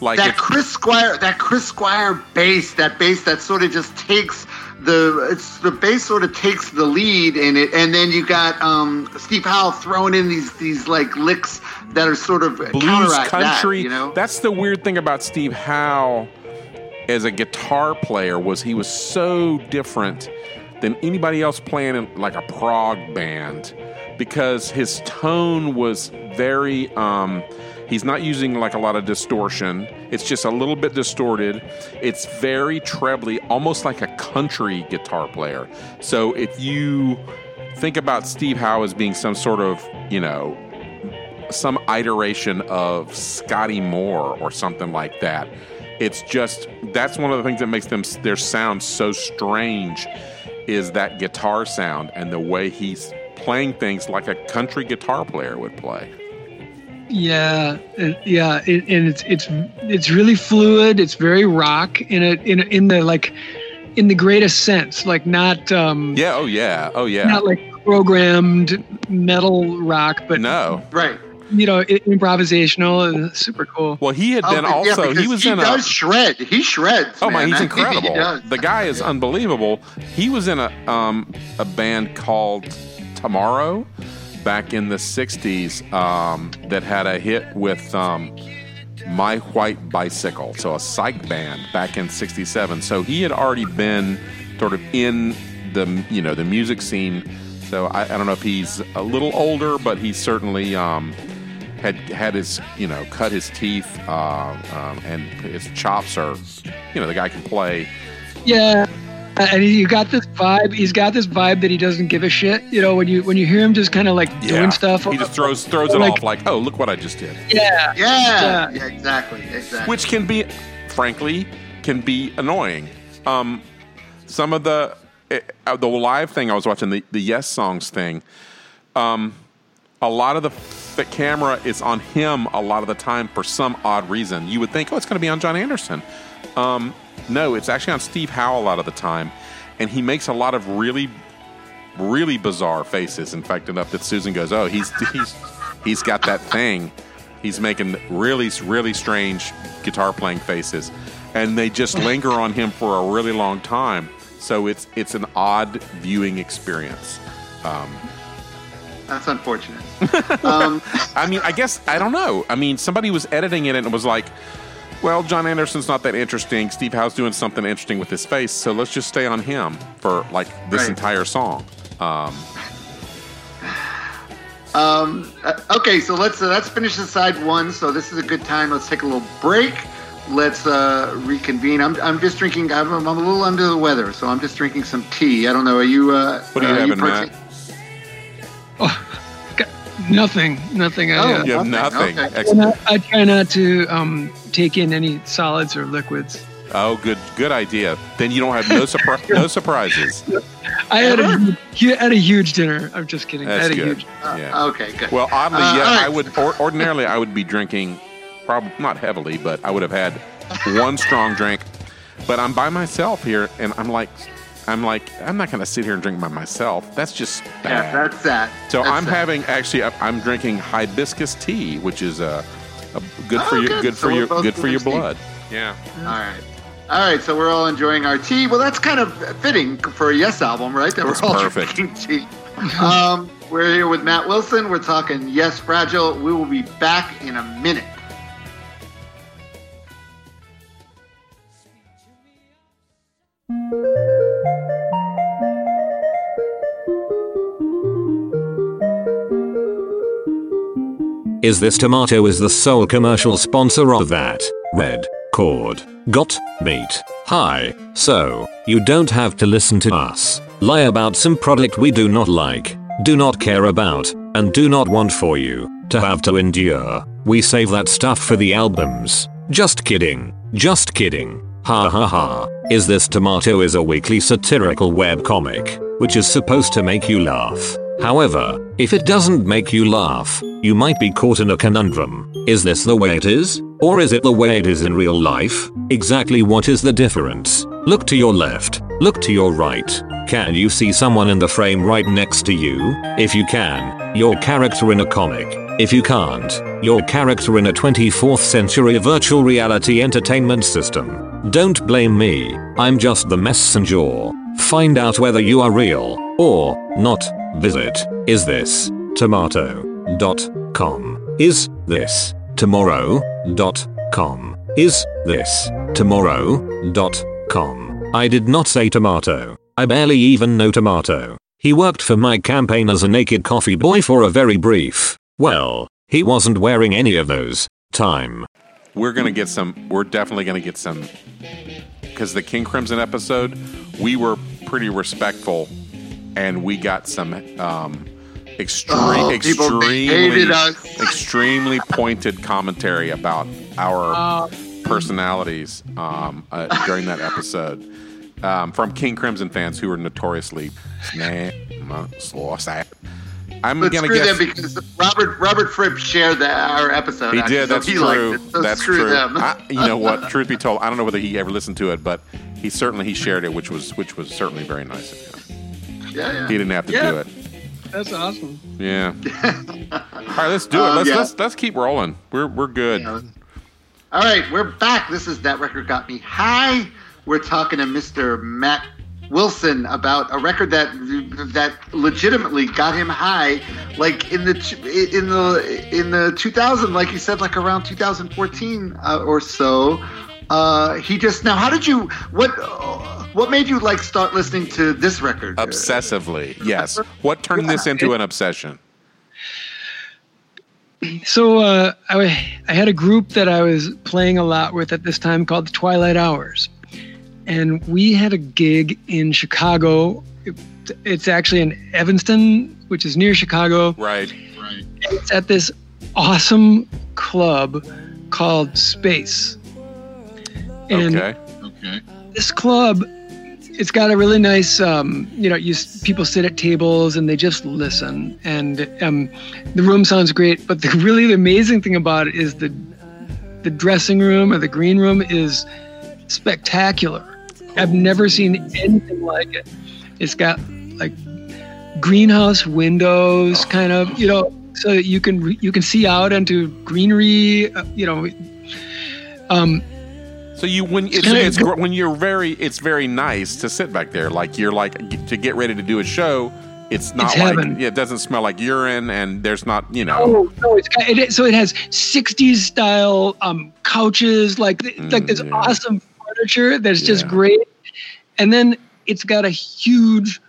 Like that if- Chris Squire, that Chris Squire bass, that bass that sort of just takes the it's the bass sort of takes the lead in it, and then you got um, Steve Howe throwing in these these like licks that are sort of blues country. That, you know, That's the weird thing about Steve Howe as a guitar player was he was so different than anybody else playing in like a prog band because his tone was very um he's not using like a lot of distortion it's just a little bit distorted it's very trebly almost like a country guitar player so if you think about steve howe as being some sort of you know some iteration of Scotty Moore or something like that. It's just that's one of the things that makes them their sound so strange is that guitar sound and the way he's playing things like a country guitar player would play. Yeah, it- yeah, it, and it's it's it's really fluid. It's very rock in a in a, in the like in the greatest sense, like not um Yeah, oh yeah, oh yeah. not like programmed metal rock, but no. right? you know i- improvisational and super cool. Well, he had been Oh, yeah, also he was he in a does shred. He shreds. Oh man, he's He incredible. does. the guy is unbelievable. He was in a um, a band called Tomorrow back in the '60s um, that had a hit with um, My White Bicycle, so a psych band back in '67. So he had already been sort of in the you know the music scene. So I, I don't know if he's a little older, but he's certainly um, had had his you know cut his teeth uh, um, and his chops are you know the guy can play Yeah. And you got this vibe. He's got this vibe that he doesn't give a shit. You know, when you when you hear him just kind of like doing stuff. he just throws throws it like- off like oh look what I just did Yeah. Yeah, Yeah. yeah, exactly, exactly. which can be frankly can be annoying um some of the uh, the live thing I was watching the the Yessongs thing um a lot of the the camera is on him a lot of the time for some odd reason. You would think, oh, it's going to be on Jon Anderson. Um, no, it's actually on Steve Howe a lot of the time, and he makes a lot of really, really bizarre faces. In fact, enough that Susan goes, "Oh, he's he's he's got that thing. He's making really, really strange guitar playing faces, and they just <laughs> linger on him for a really long time. So it's it's an odd viewing experience." That's unfortunate. <laughs> um, I mean, I guess I don't know. I mean, somebody was editing it and it was like, "Well, Jon Anderson's not that interesting. Steve Howe's doing something interesting with his face, so let's just stay on him for like this Right. entire song." Um, um, uh, okay, so let's uh, let's finish the side one. So this is a good time. Let's take a little break. Let's uh, reconvene. I'm, I'm just drinking. I'm, I'm a little under the weather, so I'm just drinking some tea. I don't know. Are you? Uh, What are you uh, having, partic- Matt? Oh, got, <laughs> Nothing, nothing. I, Oh, uh, You have Nothing, nothing. okay. I, I try not to um, take in any solids or liquids. oh, good, good idea. Then you don't have no surpri- <laughs> no surprises. I had a, Ever? had a huge dinner. I'm just kidding. I That's had a good. huge. Yeah. Okay, good. Well, oddly, Uh, yeah, all right. I would or, ordinarily I would be drinking, probably not heavily, but I would have had one strong drink. But I'm by myself here, and I'm like, I'm like, I'm not going to sit here and drink by myself. That's just yeah, that's that. so That's I'm that. having actually, I- I'm drinking hibiscus tea, which is a, a good Oh, for your good. good So for we're your good for your drinking tea. blood. Yeah. All right. All right, so we're all enjoying our tea. Well, that's kind of fitting for a Yes album, right? That It's we're all perfect. drinking tea. um, we're here with Matt Wilson. We're talking Yes Fragile. We will be back in a minute. Is This Tomato is the sole commercial sponsor of that red cord. Got meat. Hi. So, you don't have to listen to us lie about some product we do not like, do not care about, and do not want for you to have to endure. We save that stuff for the albums. Just kidding. Just kidding. Ha ha ha. Is This Tomato is a weekly satirical webcomic, which is supposed to make you laugh. However, if it doesn't make you laugh, you might be caught in a conundrum. Is this the way it is? Or is it the way it is in real life? Exactly what is the difference? Look to your left, look to your right. Can you see someone in the frame right next to you? If you can, your character in a comic. If you can't, your character in a 24th century virtual reality entertainment system. Don't blame me, I'm just the messenger. Find out whether you are real or not. Visit is this tomato.com. Is this tomorrow.com. Is this tomorrow.com. I did not say tomato. I barely even know tomato. He worked for my campaign as a naked coffee boy for a very brief. Well, he wasn't wearing any of those. Time. We're gonna get some. We're definitely gonna get some. Because the King Crimson episode, we were pretty respectful, and we got some um, extreme, Oh, extremely, extremely pointed commentary about our Uh, personalities um, uh, during that episode um, from King Crimson fans who are notoriously snah, slow, sad. I'm But gonna screw guess them because Robert Robert Fripp shared the, our episode. he actually, did. so That's he liked true. it, so That's screw true. Them. I, you know what? <laughs> Truth be told, I don't know whether he ever listened to it, but he certainly he shared it, which was which was certainly very nice of him. yeah, yeah. He didn't have to Yeah. do it. that's awesome. Yeah. <laughs> All right, let's do it. Um, Let's yeah. let's let's keep rolling. We're we're good. Yeah. All right, we're back. This is That Record Got Me High. We're talking to Mr. Matt Wilson about a record that that legitimately got him high, like in the in the in the 2000, like you said, like around 2014 uh, or so. Uh, he just now. How did you? What? What made you like start listening to this record? Obsessively, yes. What turned this into an obsession? So uh, I, I had a group that I was playing a lot with at this time called the Twilight Hours, and we had a gig in Chicago. It- it's actually in Evanston, which is near Chicago. Right. Right. It's at this awesome club called Space. And Okay. Okay. this club it's got a really nice um, you know you people sit at tables and they just listen and um, the room sounds great but the <laughs> really the amazing thing about it is the the dressing room or the green room is spectacular i've never seen anything like it it's got like greenhouse windows kind of you know so that you can re- you can see out into greenery uh, you know um, So you when it's, it's gr- when you're very it's very nice to sit back there like you're like to get ready to do a show. It's not It's like heaven. it doesn't smell like urine and there's not you know Oh no! It's got, it, so it has '60s style um, couches, like like this Mm, yeah. awesome that's just great, and then it's got a huge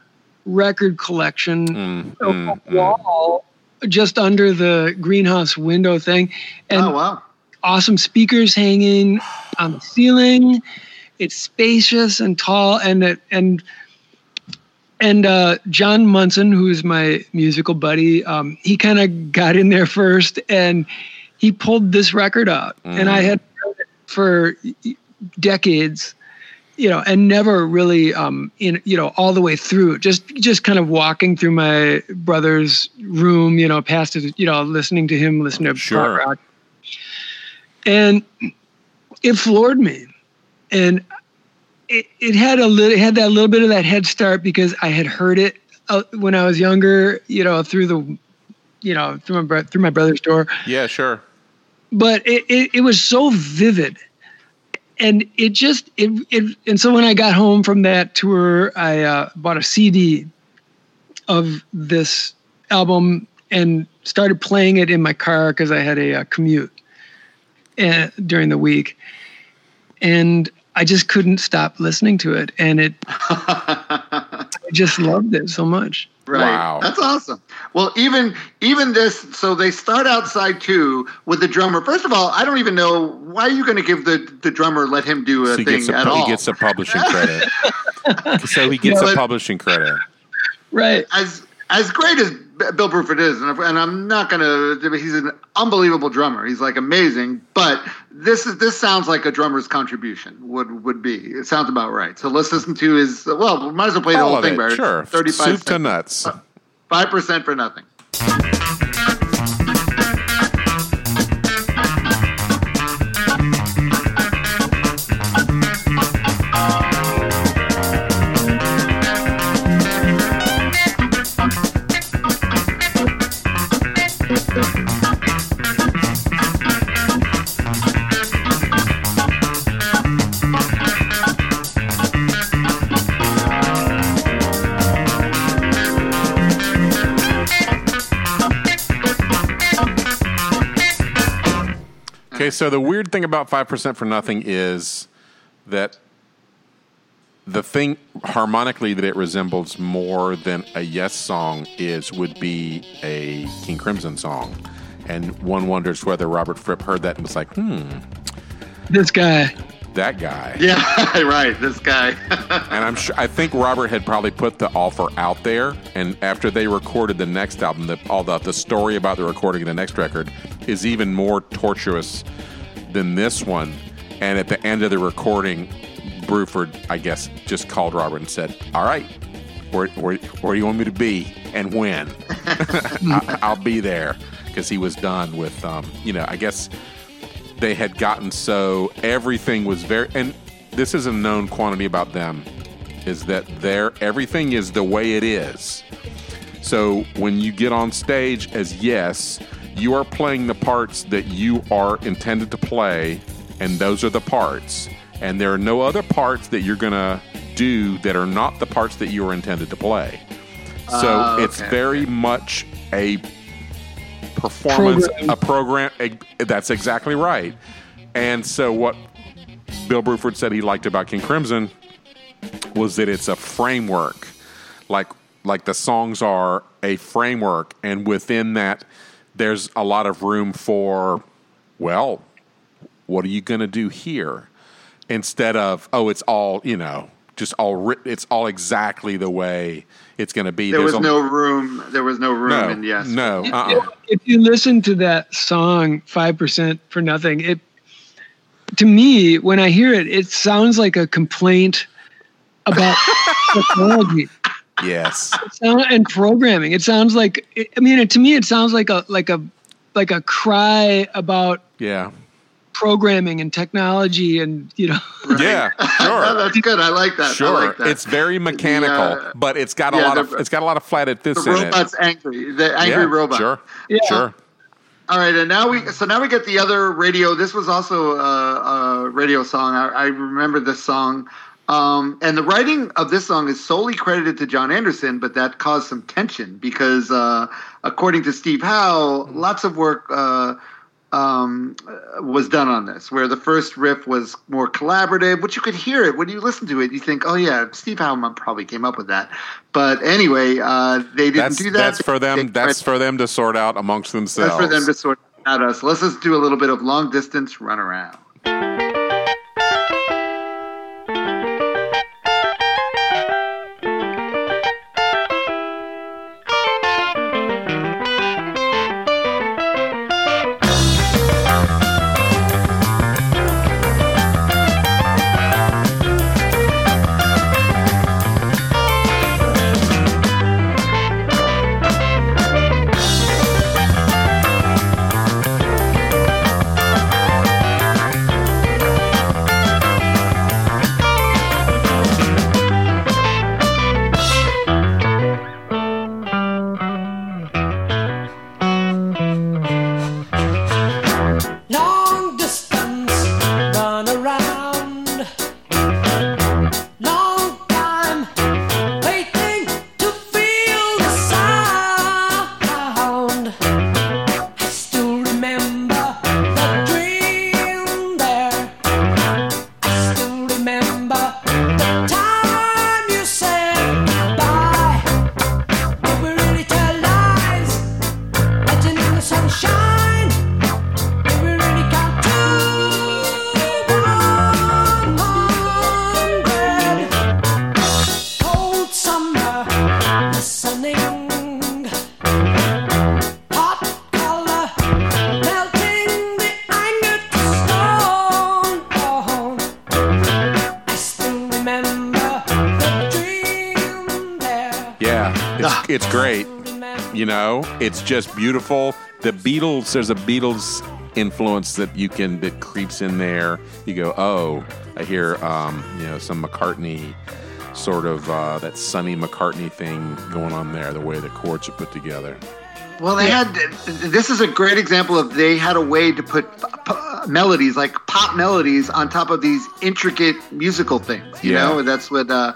record collection. Mm, mm, mm. wall just under the greenhouse window thing, and oh wow. awesome speakers hanging on the ceiling. It's spacious and tall, and it and and uh, John Munson, who's my musical buddy, um, he kind of got in there first, and he pulled this record out, and I had heard it for decades, you know, and never really, um, in you know, all the way through. Just just kind of walking through my brother's room, you know, past it, you know, listening to him, listening to Sure. rock, and it floored me, and it, it had a little, had that little bit of that head start because I had heard it uh, when I was younger, you know, through the, you know, through my through my brother's door Yeah, sure. but it, it, it was so vivid and it just it, it and so when i got home from that tour i uh, bought a cd of this album and started playing it in my car because i had a, uh commute uh, during the week and i just couldn't stop listening to it and it <laughs> i just loved it so much Right. Wow. That's awesome. Well, even even this, so they start outside too with the drummer. First of all, I don't even know why are you going to give the the drummer let him do a so thing a, at all. He gets a publishing credit, <laughs> so he gets a publishing credit. Right. As as great as Bill Bruford is, and, and I'm not gonna. He's an unbelievable drummer. He's like amazing, but this is this sounds like a drummer's contribution would would be. It sounds about right. So let's listen to his. Well, we might as well play the whole thing, Barry. Sure, thirty-five soup seconds. to nuts. Uh, 5% for nothing. Okay, so the weird thing about five percent for nothing is that the thing harmonically that it resembles more than a Yes song is would be a King Crimson song, and one wonders whether Robert Fripp heard that and was like, "Hmm, this guy that guy." <laughs> Yeah, <laughs> right. This guy. <laughs> And I'm sure I think Robert had probably put the offer out there, and after they recorded the next album, the, all the the story about the recording of the next record is even more tortuous than this one. And at the end of the recording, Bruford, I guess, just called Robert and said, "All right, where where, where do you want me to be and when? I, I'll be there." Because he was done with, um, you know, I guess they had gotten so everything was very and this is a known quantity about them is that their everything is the way it is. So when you get on stage as yes you are playing the parts that you are intended to play and those are the parts. And there are no other parts that you're going to do that are not the parts that you are intended to play. So oh, it's okay, very much a performance Program. a program a- that's exactly right. And so what bill bruford said he liked about king crimson was that it's a framework. Like like the songs are a framework and within that there's a lot of room for well what are you going to do here? Instead of oh it's all you know just all written it's all exactly the way it's going to be there was a- no room. There was no room. no And yes. no uh-uh. if you listen to that song 5% for nothing it to me when i hear it it sounds like a complaint about <laughs> technology yes sound- and programming it sounds like i mean to me it sounds like a like a like a cry about yeah programming and technology and you know yeah <laughs> Oh, sure that's good. I like that. I Sure, like that. it's very mechanical, The, uh, but it's got a yeah, lot of it's got a lot of flat at this the in it. robot's angry. The angry yeah, robot. Sure, Yeah. sure. All right, and now we so now we get the other radio. This was also a, a radio song. I, I remember this song, um, and the writing of this song is solely credited to Jon Anderson, but that caused some tension because, uh, according to Steve Howe, lots of work uh, um, was done on this. Where the first riff was more collaborative, which you could hear it when you listen to it. You think, oh yeah, Steve Howe probably came up with that. But anyway, uh, they didn't That's do that. that's for them. That's for them to sort out amongst themselves. that's for them to sort out us. Let's just do a little bit of long distance run just beautiful. The Beatles, there's a Beatles influence that you can that creeps in there. You go, oh, I hear, um, you know, some McCartney sort of uh, that Sonny McCartney thing going on there. The way the chords are put together. Well, they had. This is a great example of they had a way to put p- p- melodies like pop melodies on top of these intricate musical things. You Yeah. know, that's what. Uh,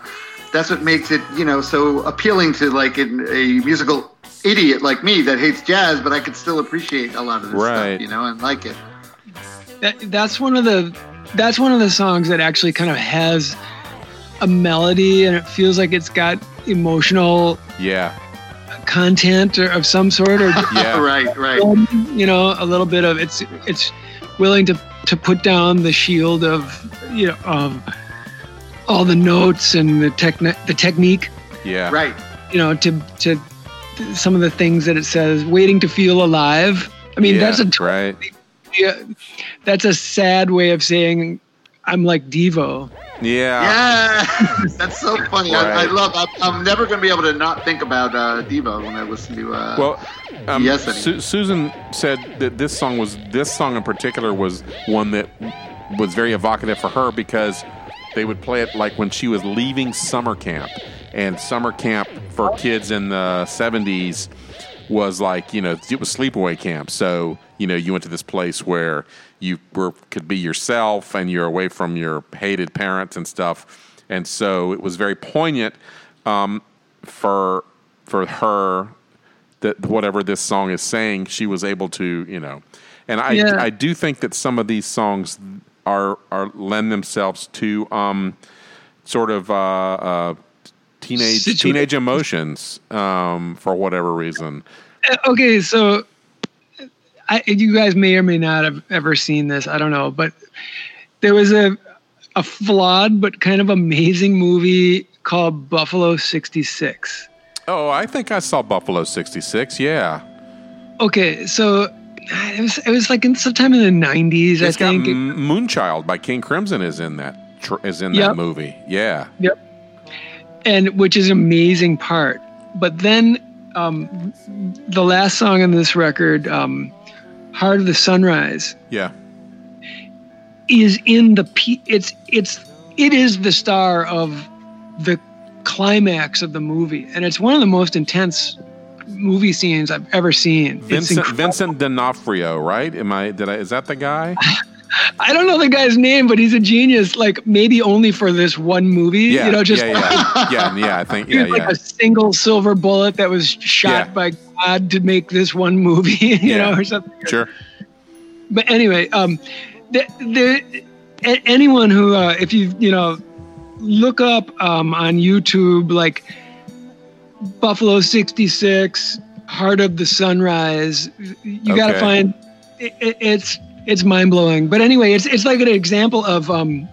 that's what makes it, you know, so appealing to like an, a musical idiot like me that hates jazz, but I could still appreciate a lot of this Right. stuff, you know, and like it. That, that's one of the that's one of the songs that actually kind of has a melody and it feels like it's got emotional Yeah, content or of some sort or <laughs> yeah, right, right. Um, you know a little bit of it's it's willing to to put down the shield of you know of all the notes and the techni- the technique yeah. Right. you know to to some of the things that it says waiting to feel alive i mean Yeah, that's a right. yeah, that's a sad way of saying i'm like devo Yeah. Yeah, that's so funny. I, I love. I'm, I'm never going to be able to not think about uh, Devo when I listen to. Uh, Well, um, Yes, Su- Susan said that this song was this song in particular was one that was very evocative for her because they would play it like when she was leaving summer camp, and summer camp for kids in the '70s was like you know it was sleepaway camp. So you know you went to this place where you were could be yourself and you're away from your hated parents and stuff, and so it was very poignant um, for for her that whatever this song is saying, she was able to, you know, and I Yeah. I do think that some of these songs are are lend themselves to um, sort of uh, uh, teenage Situa- teenage emotions um, for whatever reason. Uh, okay so I, you guys may or may not have ever seen this i don't know but there was a a flawed but kind of amazing movie called buffalo 66 Oh, I think I saw Buffalo '66. Yeah, okay so it was it was like in sometime in the 90s it's i got think M- Moonchild by King Crimson is in that tr- is in Yep. that movie. Yeah, Yep. And which is an amazing part. But then um, the last song on this record, um, Heart of the Sunrise, yeah, is in the pe- it's it's it is the star of the climax of the movie. And it's one of the most intense movie scenes I've ever seen. Vincent. Vincent D'Onofrio, right? Am I did I is that the guy? <laughs> I don't know the guy's name, but he's a genius. Like maybe only for this one movie. Yeah, you know, just yeah, yeah, yeah, yeah. I think <laughs> yeah, like yeah. a single silver bullet that was shot Yeah. by God to make this one movie, <laughs> you Yeah. know, or something. Sure. But anyway, um, the, the, anyone who, uh, if you, you know, look up um, on YouTube, like Buffalo 66, Heart of the Sunrise, you got to find it, it, it's, it's mind blowing. But anyway, it's, it's like an example of um,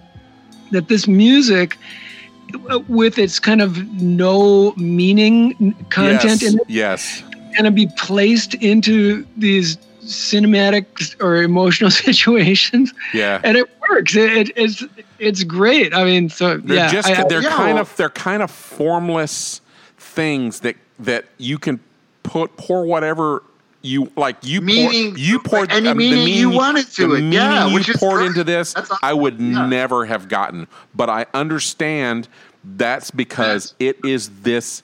that this music, uh, with its kind of no meaning content yes, in it, yes. going to be placed into these cinematic or emotional <laughs> situations Yeah. and it works it, it, it's it's great i mean so They're yeah just I- I- they're yeah, kind well- of they're kind of formless things that that you can put pour whatever you like you Meaning- pour, you poured any um, the meaning you wanted to the it. Yeah, meaning which you poured into this That's I would. Yeah. never have gotten but I understand that's because it is this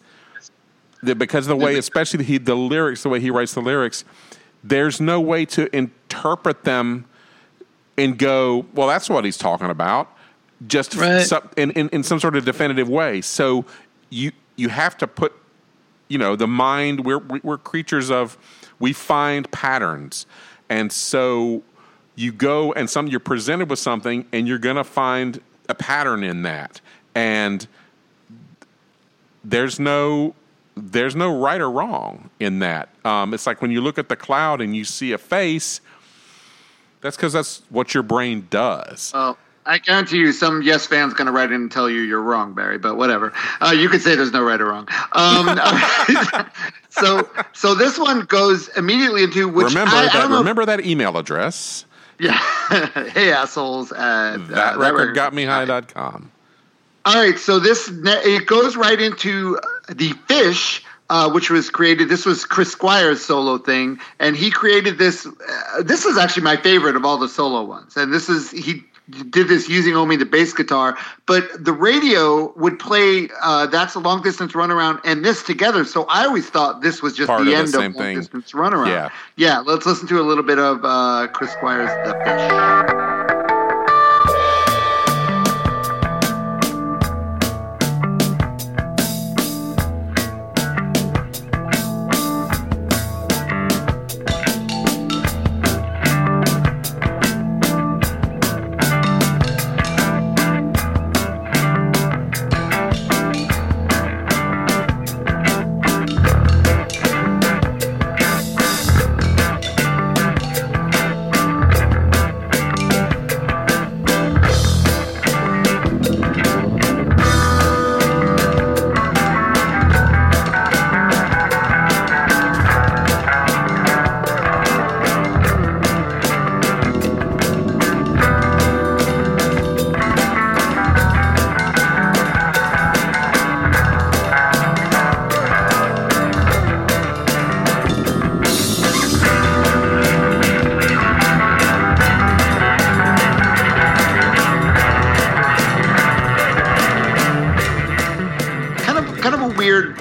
the, because of the way, especially he, the lyrics, the way he writes the lyrics, there's no way to interpret them and go, well, that's what he's talking about, just Right. some, in, in, in some sort of definitive way. So you you have to put, you know, the mind. We're we're creatures of, we find patterns, and so you go and some you're presented with something, and you're gonna find a pattern in that, and there's no there's no right or wrong in that. Um, it's like when you look at the cloud and you see a face. That's because that's what your brain does. Well, I guarantee you, some Yes fan's going to write in and tell you you're wrong, Barry. But whatever. Uh, you could say there's no right or wrong. Um, <laughs> <laughs> so, so this one goes immediately into which remember I, I that. know- remember that email address. <laughs> Yeah. hey assholes. At, uh, That record got me high.com. All right, so this ne- it goes right into the fish uh, which was created. This was Chris Squire's solo thing, and he created this. Uh, this is actually my favorite of all the solo ones, and this is he did this using only the bass guitar, but the radio would play uh, "That's a Long Distance Runaround" and this together. So I always thought this was just Part the of the end of same Long thing. Distance Runaround. Yeah. yeah. Let's listen to a little bit of uh, Chris Squire's "The Fish."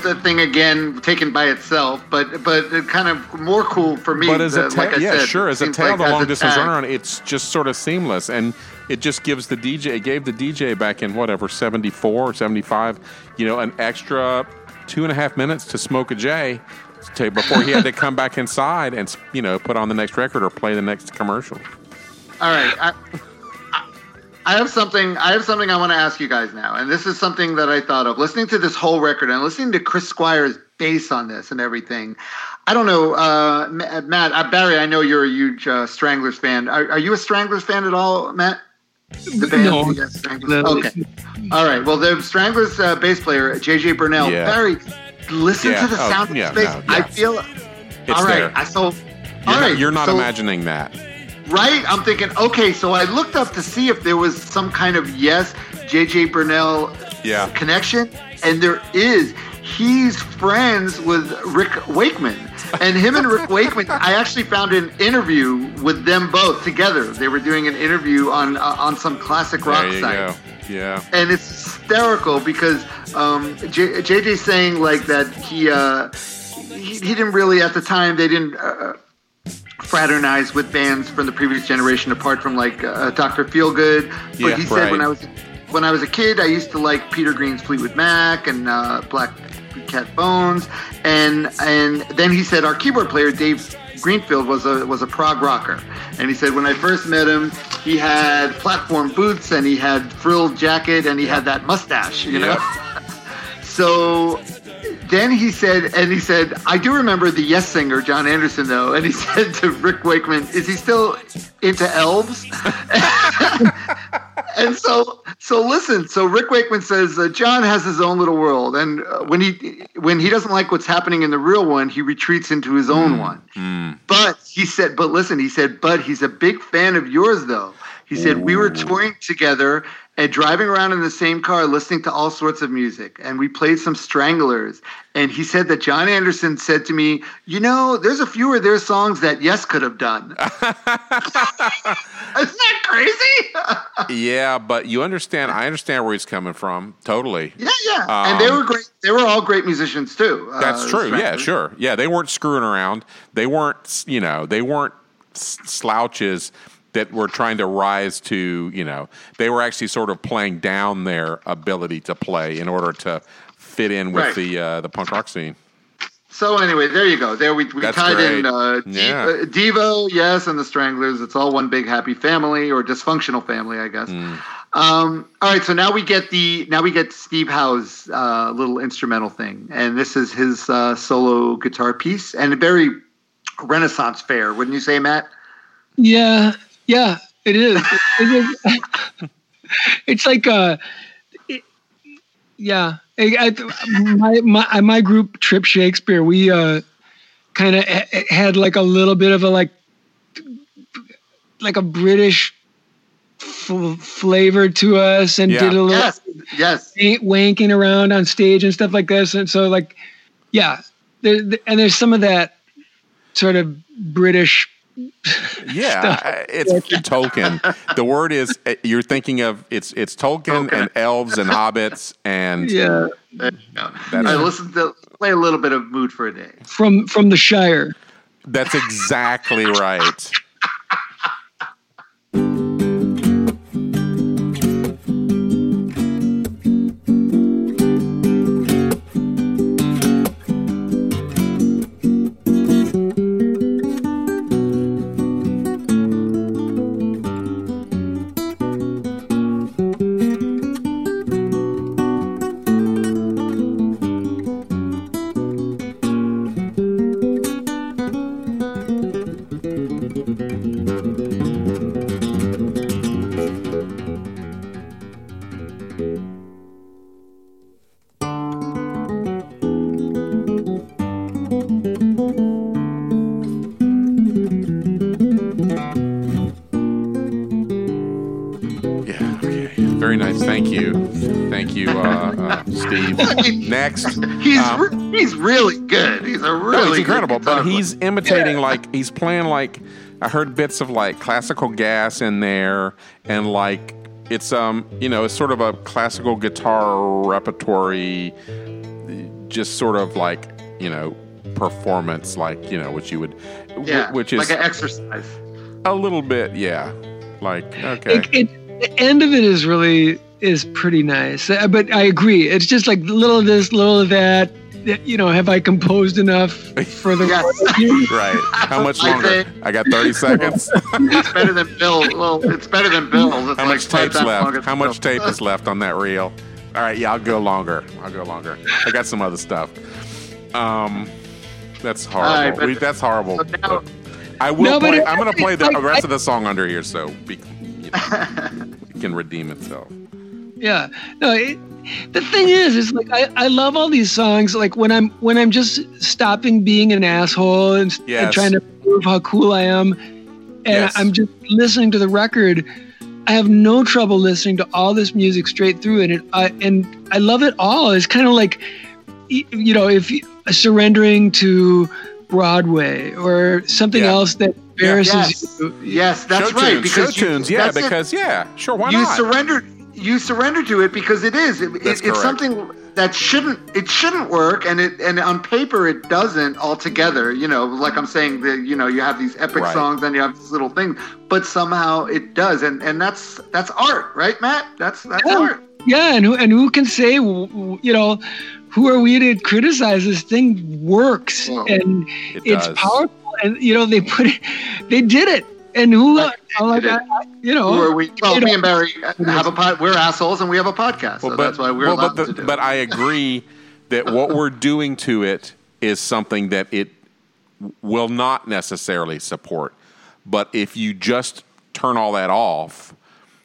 Uh, thing again, taken by itself, but but kind of more cool for me. But as a uh, tail, like yeah, said, sure. As a tail, like the long a distance tag. runaround, it's just sort of seamless, and it just gives the DJ, it gave the DJ back in whatever seventy four or seventy five, you know, an extra two and a half minutes to smoke a J. To, before he had to come back inside and you know put on the next record or play the next commercial. All right. I, I- have something. I have something I want to ask you guys now, and this is something that I thought of listening to this whole record and listening to Chris Squire's bass on this and everything. I don't know, uh, Matt uh, Barry. I know you're a huge uh, Stranglers fan. Are, are you a Stranglers fan at all, Matt? The band, No. yes, Stranglers. No. Okay. All right. Well, the Stranglers uh, bass player JJ Burnel. Yeah. Barry, listen Yeah. to the Oh, sound yeah, of his bass. no, I feel. It's all right. there. I so. You're, all not, you're not so- imagining that. Right? I'm thinking, okay, so I looked up to see if there was some kind of yes, JJ Burnel Yeah. connection, and there is. He's friends with Rick Wakeman. And him and Rick Wakeman, <laughs> I actually found an interview with them both together. They were doing an interview on uh, on some classic rock site go. Yeah. and it's hysterical because um, J- JJ saying like that he, uh, he he didn't really at the time they didn't uh, fraternize with bands from the previous generation apart from like uh, Dr. Feelgood. But Yeah, he said when. I was when I was a kid, I used to like Peter Green's Fleetwood Mac and uh, Black Cat Bones, and and then he said our keyboard player Dave Greenfield was a was a prog rocker, and he said when I first met him, he had platform boots and he had frilled jacket and he had that mustache, you know. <laughs> So then he said, and he said, I do remember the Yes singer, Jon Anderson, though. And he <laughs> said to Rick Wakeman, Is he still into elves? <laughs> and so, so listen. So Rick Wakeman says uh, Jon has his own little world, and uh, when he when he doesn't like what's happening in the real one, he retreats into his own one. But he said, but listen, he said, but he's a big fan of yours, though. He said we were touring together and driving around in the same car, listening to all sorts of music, and we played some Stranglers. And he said that Jon Anderson said to me, "You know, there's a few of their songs that Yes could have done." <laughs> Isn't that crazy? <laughs> Yeah, but you understand. I understand where he's coming from. Totally. yeah, yeah. and they Um, were great. They were all great musicians too. uh, That's true. Yeah, sure. Yeah, they weren't screwing around. They weren't, you know, they weren't slouches that were trying to rise to, you know, they were actually sort of playing down their ability to play in order to fit in with Right. the uh, the punk rock scene. So anyway, there you go. There we, we That's tied in uh, Yeah. Devo, Devo, yes, and the Stranglers. It's all one big happy family or dysfunctional family, I guess. Hmm. Um, all right, so now we get the now we get Steve Howe's uh, little instrumental thing, and this is his uh, solo guitar piece, and a very Renaissance fair, wouldn't you say, Matt? Yeah, yeah, it is. It is. <laughs> it's like uh, it- yeah. I, I, my my my group Trip Shakespeare, we uh, kind of had like a little bit of a like like a British f- flavor to us, and Yeah. did a little Yes, yes. wank- wanking around on stage and stuff like this. And so, like, yeah, there, there- and there's some of that sort of British. Yeah, <laughs> stuff. I- it's Tolkien. The word is uh, you're thinking of it's it's Tolkien Okay. and elves and hobbits and Yeah, No. I listen to play a little bit of Mood for a Day. from from the Shire. that's exactly right. <laughs> Very nice. Thank you. Thank you, uh, uh, Steve. <laughs> Next. He's um, re- he's really good. He's a really No, he's incredible, but he's imitating Yeah. like he's playing like I heard bits of like classical gas in there and like it's um you know it's sort of a classical guitar repertory just sort of like you know performance like you know which you would yeah, which is like an exercise. a little bit yeah like okay It, it, the end of it is really is pretty nice, Uh, but I agree. It's just like little of this, little of that. You know, have I composed enough for the? Yes. <laughs> right how much longer think- I got 30 seconds It's better than Bill. Well, it's better than Bill. It's How much five tape's left? How much Bill. tape is left on that reel? All right, yeah, I'll go longer. I'll go longer. I got some other stuff. Um, that's horrible. right, but- we, that's horrible. so now- I will. No, play, it- I'm going to play the I- rest I- of the song under here, so be, you know, <laughs> it can redeem itself. Yeah. No. It, the thing is, is like I, I love all these songs. Like when I'm when I'm just stopping being an asshole and, and trying to prove how cool I am, and Yes. I'm just listening to the record. I have no trouble listening to all this music straight through, and it, I and I love it all. It's kind of like, you know, if you, surrendering to Broadway or something Yeah. else that embarrasses Yes, you. yes, that's show right. tunes, because show you- tunes, yeah, that's it. because yeah, sure, why you not? surrender you surrender to it because it is it, That's it- it's something that shouldn't it shouldn't work and it and on paper it doesn't altogether you know like i'm saying that you know you have these epic Right. songs and you have this little thing but somehow it does and and that's that's art right matt that's that's Yeah. art Yeah, and who and who can say, w- w- you know, who are we to criticize this thing works Well, and It it's does. powerful and you know they put it, they did it, and who, Right, they uh, like, I- you know, Who are we? Well, me know. and Barry have a pod. We're assholes and we have a podcast so Well, that's why we're well, allowed but, to do but it I agree that what we're doing to it is something that it will not necessarily support. But if you just turn all that off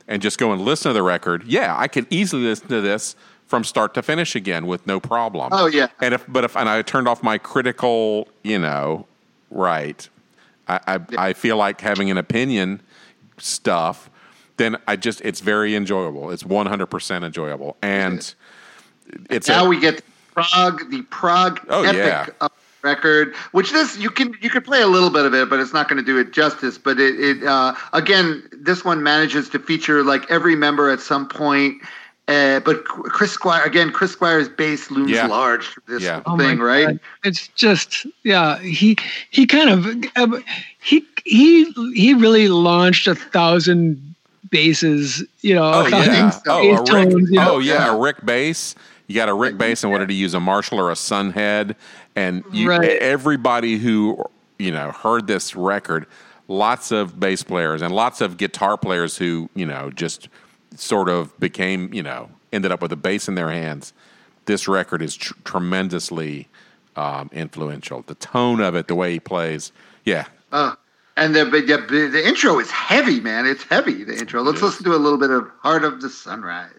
and just go and listen to the record, yeah, I could easily listen to this from start to finish again with no problem. Oh, yeah. And if but if and I turned off my critical, you know, right, I I, I feel like having an opinion stuff. Then I just it's very enjoyable. It's one hundred percent enjoyable, and it's now a, we get prog, the prog Oh, epic yeah. record, which this you can you could play a little bit of it, but it's not going to do it justice. But it, it uh, again, this one manages to feature like every member at some point. Uh, but Chris Squire again, Chris Squire's bass looms Yeah. large for this Yeah. Oh thing, right? God. It's just yeah. He he kind of uh, he he he really launched a thousand basses. You know, oh yeah, so. oh bass Rick, tones, you know? oh yeah, Yeah. a Rick bass. You got a Rick bass, and what did he use? A Marshall or a Sunn head? And you, Right. everybody who you know heard this record, lots of bass players and lots of guitar players who you know just sort of became you know ended up with a bass in their hands. This record is tr- tremendously um, influential. The tone of it, the way he plays, yeah, Uh, and the, but yeah, the the intro is heavy, man. It's heavy. The intro. Let's listen to a little bit of "Heart of the Sunrise."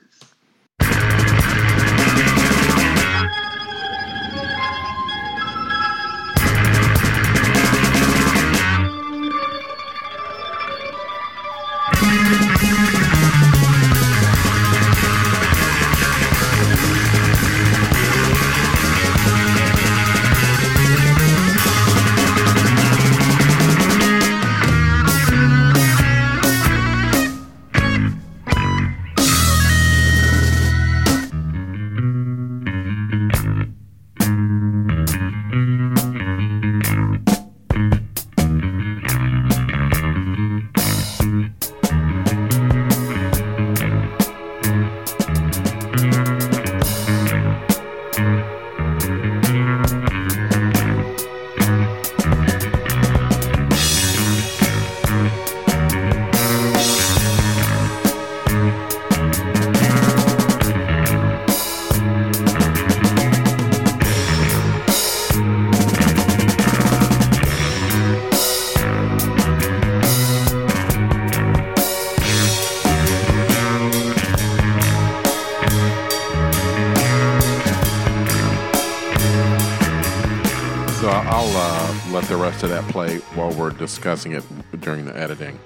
That play while we're discussing it during the editing.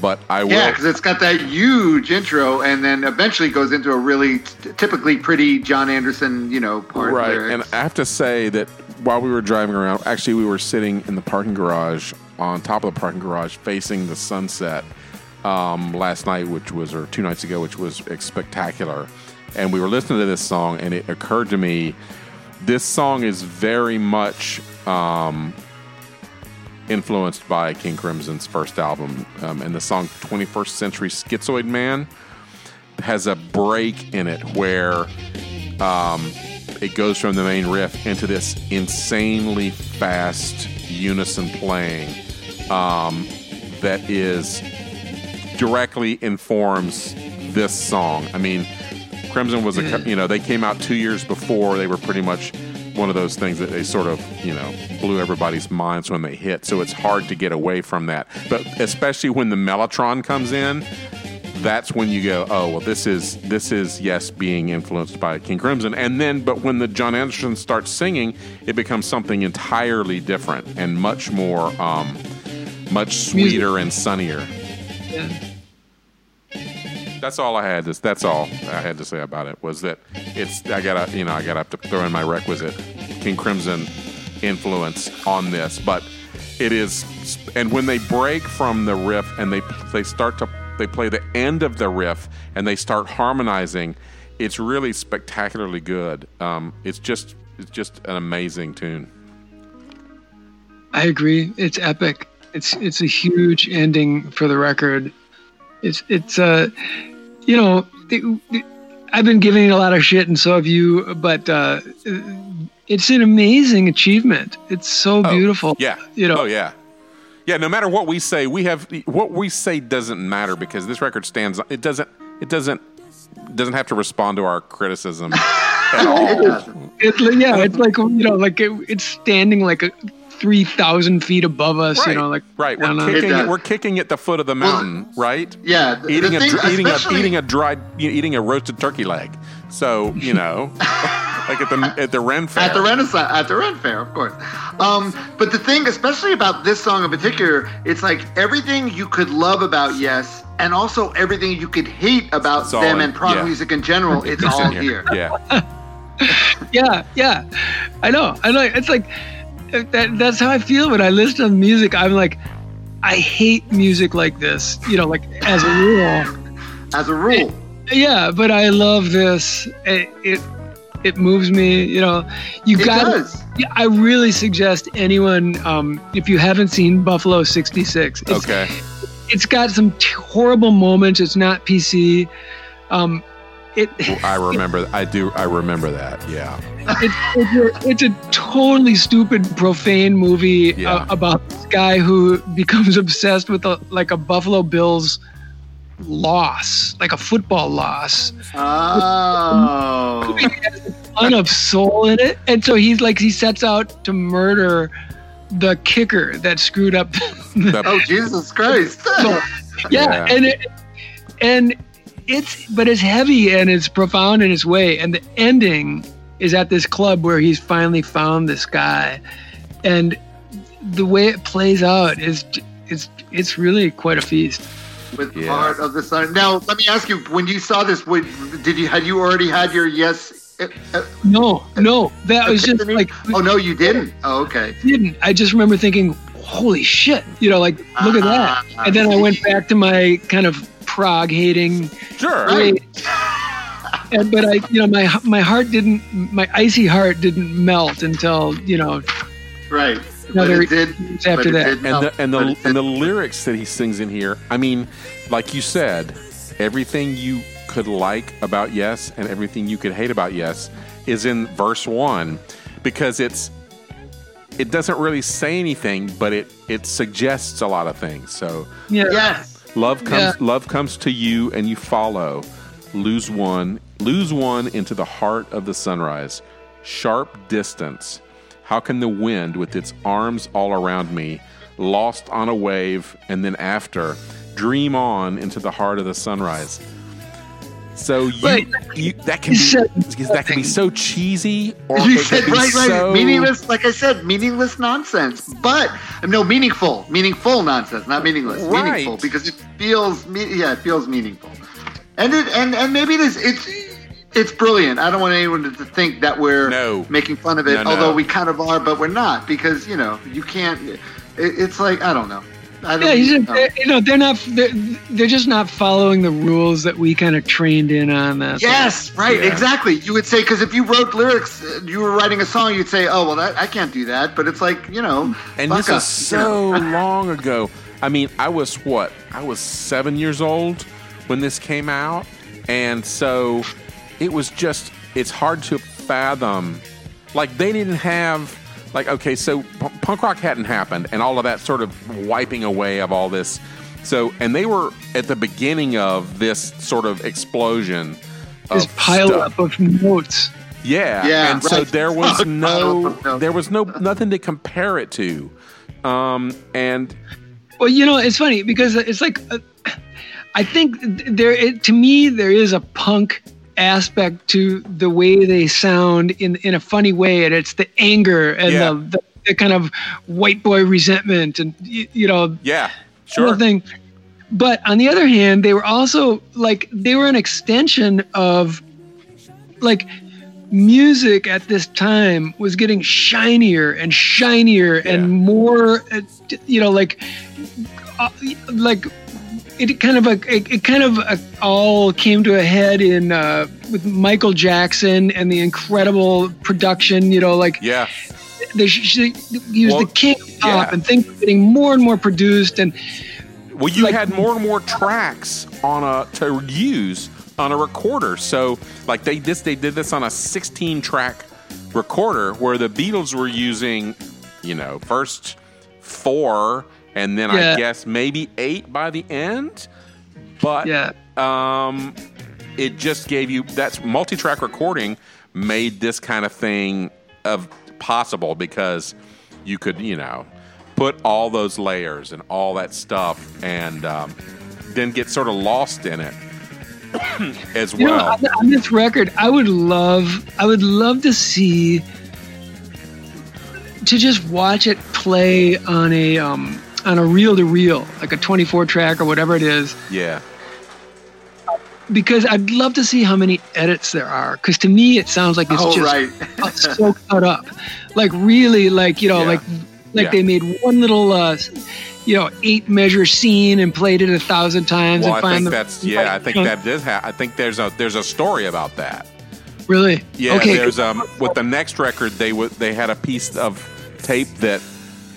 But I will. Yeah, because it's got that huge intro, and then eventually goes into a really t- typically pretty Jon Anderson, you know, part. right, and I have to say that while we were driving around, actually, we were sitting in the parking garage on top of the parking garage, facing the sunset um, last night, which was or two nights ago, which was spectacular. And we were listening to this song, and it occurred to me, this song is very much um, influenced by King Crimson's first album, um, and the song "21st Century Schizoid Man" has a break in it where um, it goes from the main riff into this insanely fast unison playing um, that is directly informs this song. I mean, Crimson was a, you know they came out two years before. They were pretty much one of those things that they sort of you know blew everybody's minds when they hit. So it's hard to get away from that. But especially when the Mellotron comes in, that's when you go, oh well, this is this is yes being influenced by King Crimson, and then but when the Jon Anderson starts singing, it becomes something entirely different and much more, um, much sweeter and sunnier. Yeah. That's all I had. To, that's all I had to say about it was that it's I gotta you know I gotta throw in my requisite King Crimson influence on this, but it is and when they break from the riff and they they start to they play the end of the riff and they start harmonizing, it's really spectacularly good. Um, it's just it's just an amazing tune. I agree. It's epic. It's it's a huge ending for the record. It's it's uh, you know, it- it- I've been giving it a lot of shit, and so have you. But uh, it's an amazing achievement. It's so Oh, beautiful. Yeah. You know. Oh yeah. Yeah. No matter what we say, we have what we say doesn't matter because this record stands. It doesn't. It doesn't. Doesn't have to respond to our criticism <laughs> at all. It's like, yeah, it's like you know, like it, it's standing like a three thousand feet above us. Right. You know, like right. We're kicking. It. We're kicking at the foot of the mountain. right. yeah, the- Eating the a thing- dr- eating a eating a dried you know, eating a roasted turkey leg. So you know, <laughs> like at the at the Ren Fair. At the Renaissance, at the Ren Fair, of course. Um, but the thing, especially about this song in particular, it's like everything you could love about Yes, and also everything you could hate about It's them in- and prog yeah. music in general. It's It's all in here. Yeah. <laughs> yeah, yeah. I know. I know. It's like that. That's how I feel when I listen to music. I'm like, I hate music like this. You know, like as a rule. As a rule, Yeah, but I love this. It it, it moves me. You know, you it got. does. Yeah, I really suggest anyone, um, if you haven't seen Buffalo '66, it's, Okay. it's got some t- horrible moments. It's not PC. Um, it, I <laughs> remember. I do. I remember that. Yeah. it's, it's, a, it's a totally stupid, profane movie Yeah. uh, about this guy who becomes <laughs> obsessed with a, like a Buffalo Bills loss, like a football loss. Oh, ton of soul in it, and so he's like he sets out to murder the kicker that screwed up. <laughs> The- oh Jesus Christ! yeah, Yeah. and it, and it's but it's heavy and it's profound in its way, and the ending is at this club where he's finally found this guy, and the way it plays out is it's it's really quite a feast. With Yeah. part of the sun. Now, let me ask you: When you saw this, would, did you had you already had your Yes? uh, uh, No, no, that was just like oh no, you didn't. Oh, okay. didn't. I just remember thinking, "Holy shit!" You know, like look at that. Ah, And then I went back to my kind of prog hating Sure. Right. and but I, you know, my my heart didn't, my icy heart didn't melt until you know Right. Another but it did. years but after it that. did and the and the and the lyrics that he sings in here. I mean, like you said, everything you could like about Yes and everything you could hate about Yes is in verse one because it's it doesn't really say anything, but it it suggests a lot of things. So yeah, yes. Love comes Yeah. love comes to you and you follow. Lose one, lose one into the heart of the sunrise. Sharp distance. How can the wind with its arms all around me, lost on a wave, and then after, dream on into the heart of the sunrise? So you, you that can be said that can be so cheesy or You said right, right. so- Meaningless, like I said, meaningless nonsense. But no, meaningful, meaningful nonsense, not meaningless. Right. Meaningful because it feels, me- yeah, it feels meaningful. And it, and and maybe it is. It's it's brilliant. I don't want anyone to think that we're No. making fun of it, No, no. although we kind of are, but we're not because you know you can't. It, it's like I don't know. I don't Yeah, you, know. said, you know, they're not. They're, they're just not following the rules that we kind of trained in on. That. Yes, right, Yeah. exactly. You would say because if you wrote lyrics, uh, you were writing a song, you'd say, "Oh, well, that I can't do that." But it's like you know, And this us, is you know. so <laughs> long ago. I mean, I was what? I was seven years old when this came out. And so it was just, it's hard to fathom. Like, they didn't have, like, okay, so p- punk rock hadn't happened and all of that sort of wiping away of all this. So, and they were at the beginning of this sort of explosion. This of pile stuff. up of notes. Yeah, Yeah, and so there was no, I don't know. there was no nothing to compare it to, um, and Well, you know, it's funny because it's like, uh, I think there, it, to me, there is a punk aspect to the way they sound in in a funny way, and it's the anger and Yeah. the, the, the kind of white boy resentment, and you, you know, yeah, sure, thing. But on the other hand, they were also like they were an extension of like music at this time was getting shinier and shinier Yeah. and more uh, you know like uh, like it kind of a, it, it kind of uh all came to a head in uh, with Michael Jackson and the incredible production you know like yeah, the, she, he was Well, the king of pop yeah. and things were getting more and more produced and Well, you Like- had more and more tracks on a to use on a recorder. So, like they this they did this on a 16 track recorder where the Beatles were using, you know, first four and then I guess maybe eight by the end. But yeah um, it just gave you that's multi-track recording made this kind of thing of possible because you could you know put all those layers and all that stuff and um, then get sort of lost in it <coughs> as You know, well. on, on this record, I would love, I would love to see, to just watch it play on a, um, on a reel to reel, like a 24 track or whatever it is, yeah, because I'd love to see how many edits there are. Because to me, it sounds like it's Oh, just right. <laughs> so cut up, like really, like you know, Yeah. like like Yeah. they made one little, uh, you know, eight measure scene and played it a thousand times. well, and I think the, that's yeah. I think that does. Ha- I think there's a there's a story about that. really Yeah, okay. there's um with the next record they would they had a piece of tape that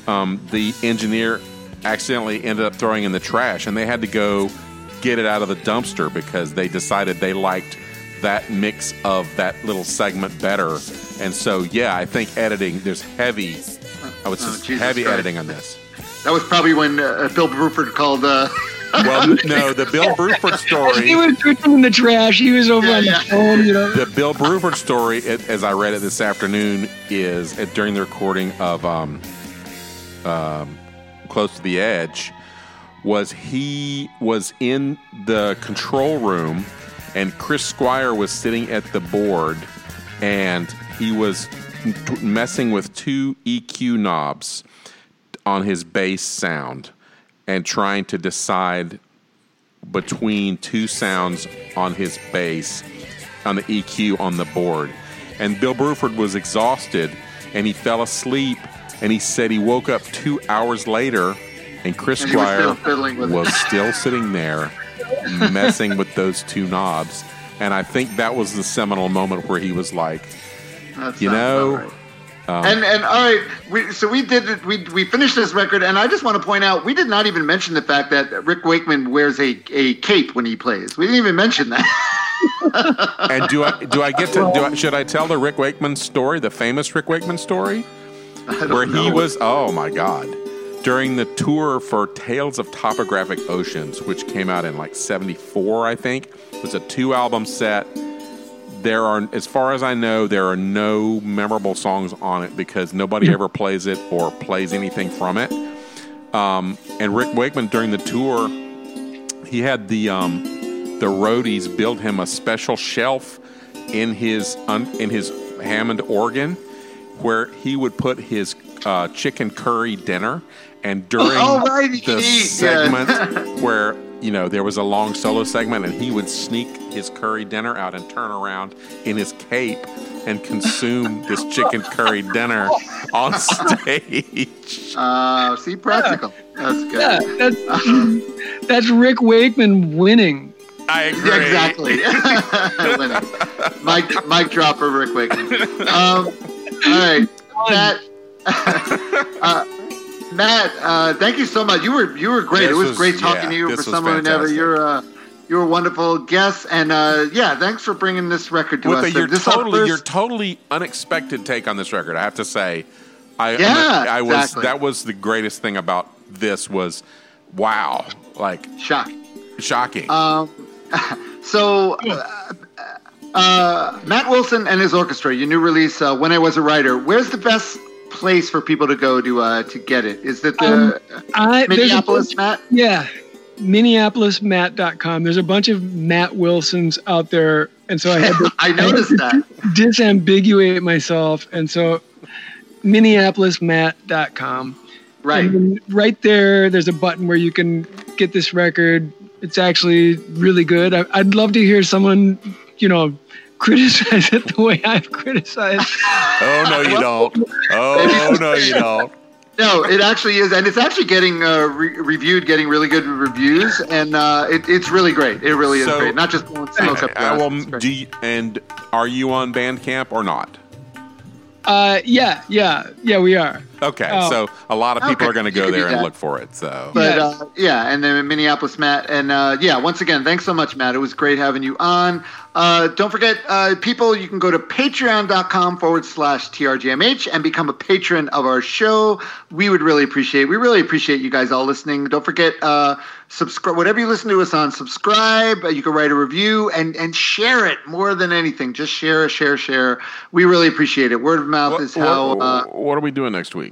um the engineer accidentally ended up throwing in the trash and they had to go get it out of the dumpster because they decided they liked that mix of that little segment better. And so yeah, I think editing there's heavy I would Oh, say Jesus heavy Christ. editing on this. That was probably when uh, Bill Bruford called. Uh, <laughs> Well, no, the Bill Bruford story. he was throwing in the trash, he was over Yeah, on the yeah. phone, you know. the Bill Bruford story, it, as I read it this afternoon, is uh, during the recording of um, um, "Close to the Edge." Was he was in the control room, and Chris Squire was sitting at the board, and he was messing with two EQ knobs on his bass sound, and trying to decide between two sounds on his bass on the EQ on the board. And Bill Bruford was exhausted and he fell asleep and he said he woke up two hours later and Chris And he was Squire still fiddling with it. was still sitting there <laughs> messing with those two knobs. And I think that was the seminal moment where he was like, that You know, right. Um, and and all right, we, so we did it. We we finished this record, and I just want to point out we did not even mention the fact that Rick Wakeman wears a, a cape when he plays. We didn't even mention that. and do I do I get to do I, <laughs> should I tell the Rick Wakeman story, the famous Rick Wakeman story? Where he was oh my god during the tour for tales of topographic oceans which came out in like 74 i think. It was a two album set. There are as far as i know there are no memorable songs on it because nobody ever plays it or plays anything from it. Um, and rick wakeman during the tour he had the um, the roadies built him a special shelf in his un, in his Hammond organ where he would put his uh, chicken curry dinner. And during Oh, right, the could eat, yeah. segment <laughs> where you know there was a long solo segment, and he would sneak his curry dinner out and turn around in his cape and consume this chicken curry dinner <laughs> on stage. Uh, see, practical. That's good. Yeah, that's <laughs> that's Rick Wakeman winning. I agree. Exactly. Winning. Mike, Mike dropper, Rick Wakeman. Um, all right, Matt. <laughs> uh, Matt, uh, thank you so much. You were you were great. This it was, was- great talking yeah, to you for was someone who never. You're uh, you're a wonderful guest, and uh, yeah, thanks for bringing this record to With us. a, your This totally, your first- totally unexpected take on this record. I have to say, I, Yeah, I was exactly. that was the greatest thing about this was, wow, like shock. shocking. Um, <laughs> so, uh, uh, Matt Wilson and his orchestra, your new release, uh, "When I Was a Writer." Where's the best place for people to go to uh, to get it? Is it the I, there's a Minneapolis, bunch- Matt? Yeah. MinneapolisMatt.com. There's a bunch of Matt Wilsons out there. And so I had to <laughs> I noticed that. disambiguate myself. And so MinneapolisMatt.com. Right. Right there, there's a button where you can get this record. It's actually really good. I, I'd love to hear someone, you know, criticize it the way I've criticized. oh no, you don't. <laughs> Oh no, you don't. No, it actually is, and it's actually getting uh, re- reviewed, getting really good reviews, and uh, it, it's really great. It really is So- great. Not just blowing smoke up your I will- do you- and are you on Bandcamp or not? Uh, yeah, yeah, yeah, we are. Okay, Oh. so a lot of people Okay, are going to go there and that. look for it. So But uh, yeah, and then Minneapolis Matt, and uh, yeah, once again, thanks so much, Matt. It was great having you on. Uh, don't forget, uh, people, you can go to patreon.com forward slash TRGMH and become a patron of our show. We would really appreciate. We really appreciate you guys all listening. Don't forget, uh, subscribe. Whatever you listen to us on, subscribe. Uh, you can write a review and and share it more than anything. Just share, share, share. We really appreciate it. Word of mouth what, is how. what- uh, what are we doing next week?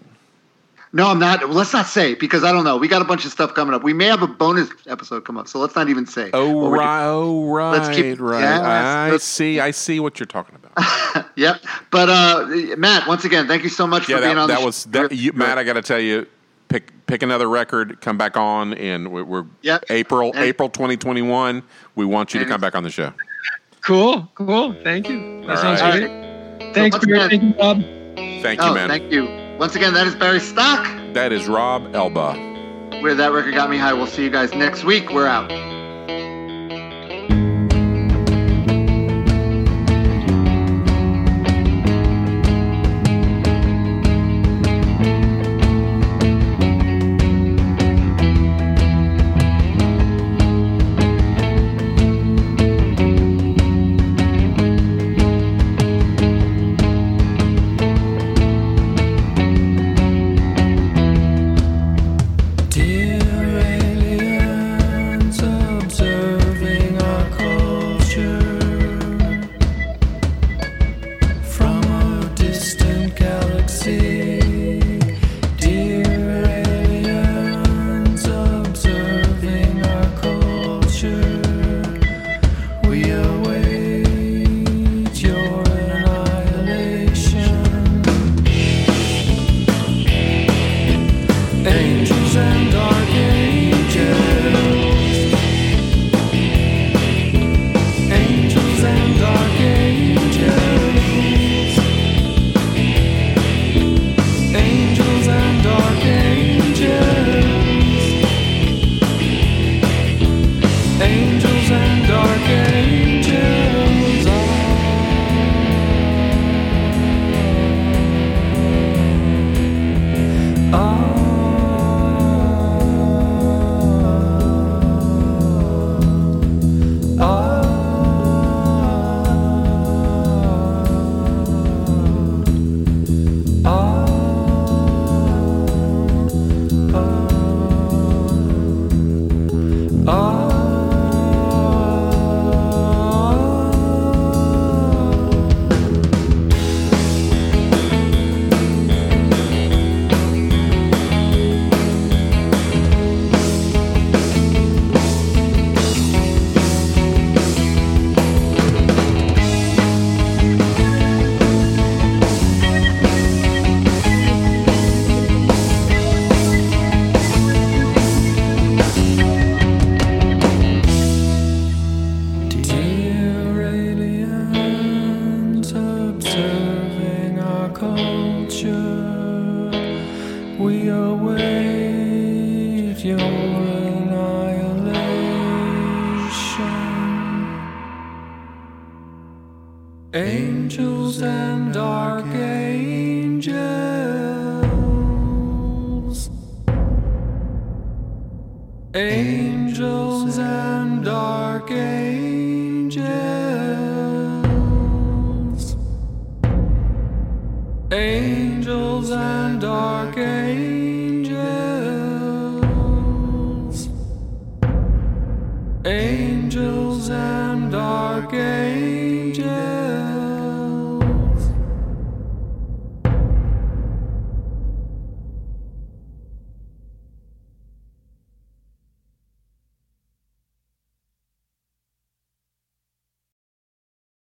No, I'm not. Let's not say because I don't know. We got a bunch of stuff coming up. We may have a bonus episode come up, so let's not even say. Oh right, oh right, Let's keep- it right. yes, I let's- see. I see what you're talking about. <laughs> Yep. But uh, Matt, once again, thank you so much yeah, for being on. that the was show. that. You, Matt, I got to tell you, pick pick another record, come back on, and we're, we're Yep. April And- April 2021. We want you to come back on the show. Cool, cool. Thank you. That All sounds right. great. Thanks, once Barry. again- Thank you, Bob. Thank Oh, you, man. thank you. Once again, that is Barry Stock. that is Rob Elba. Where that record got me high. We'll see you guys next week. We're out.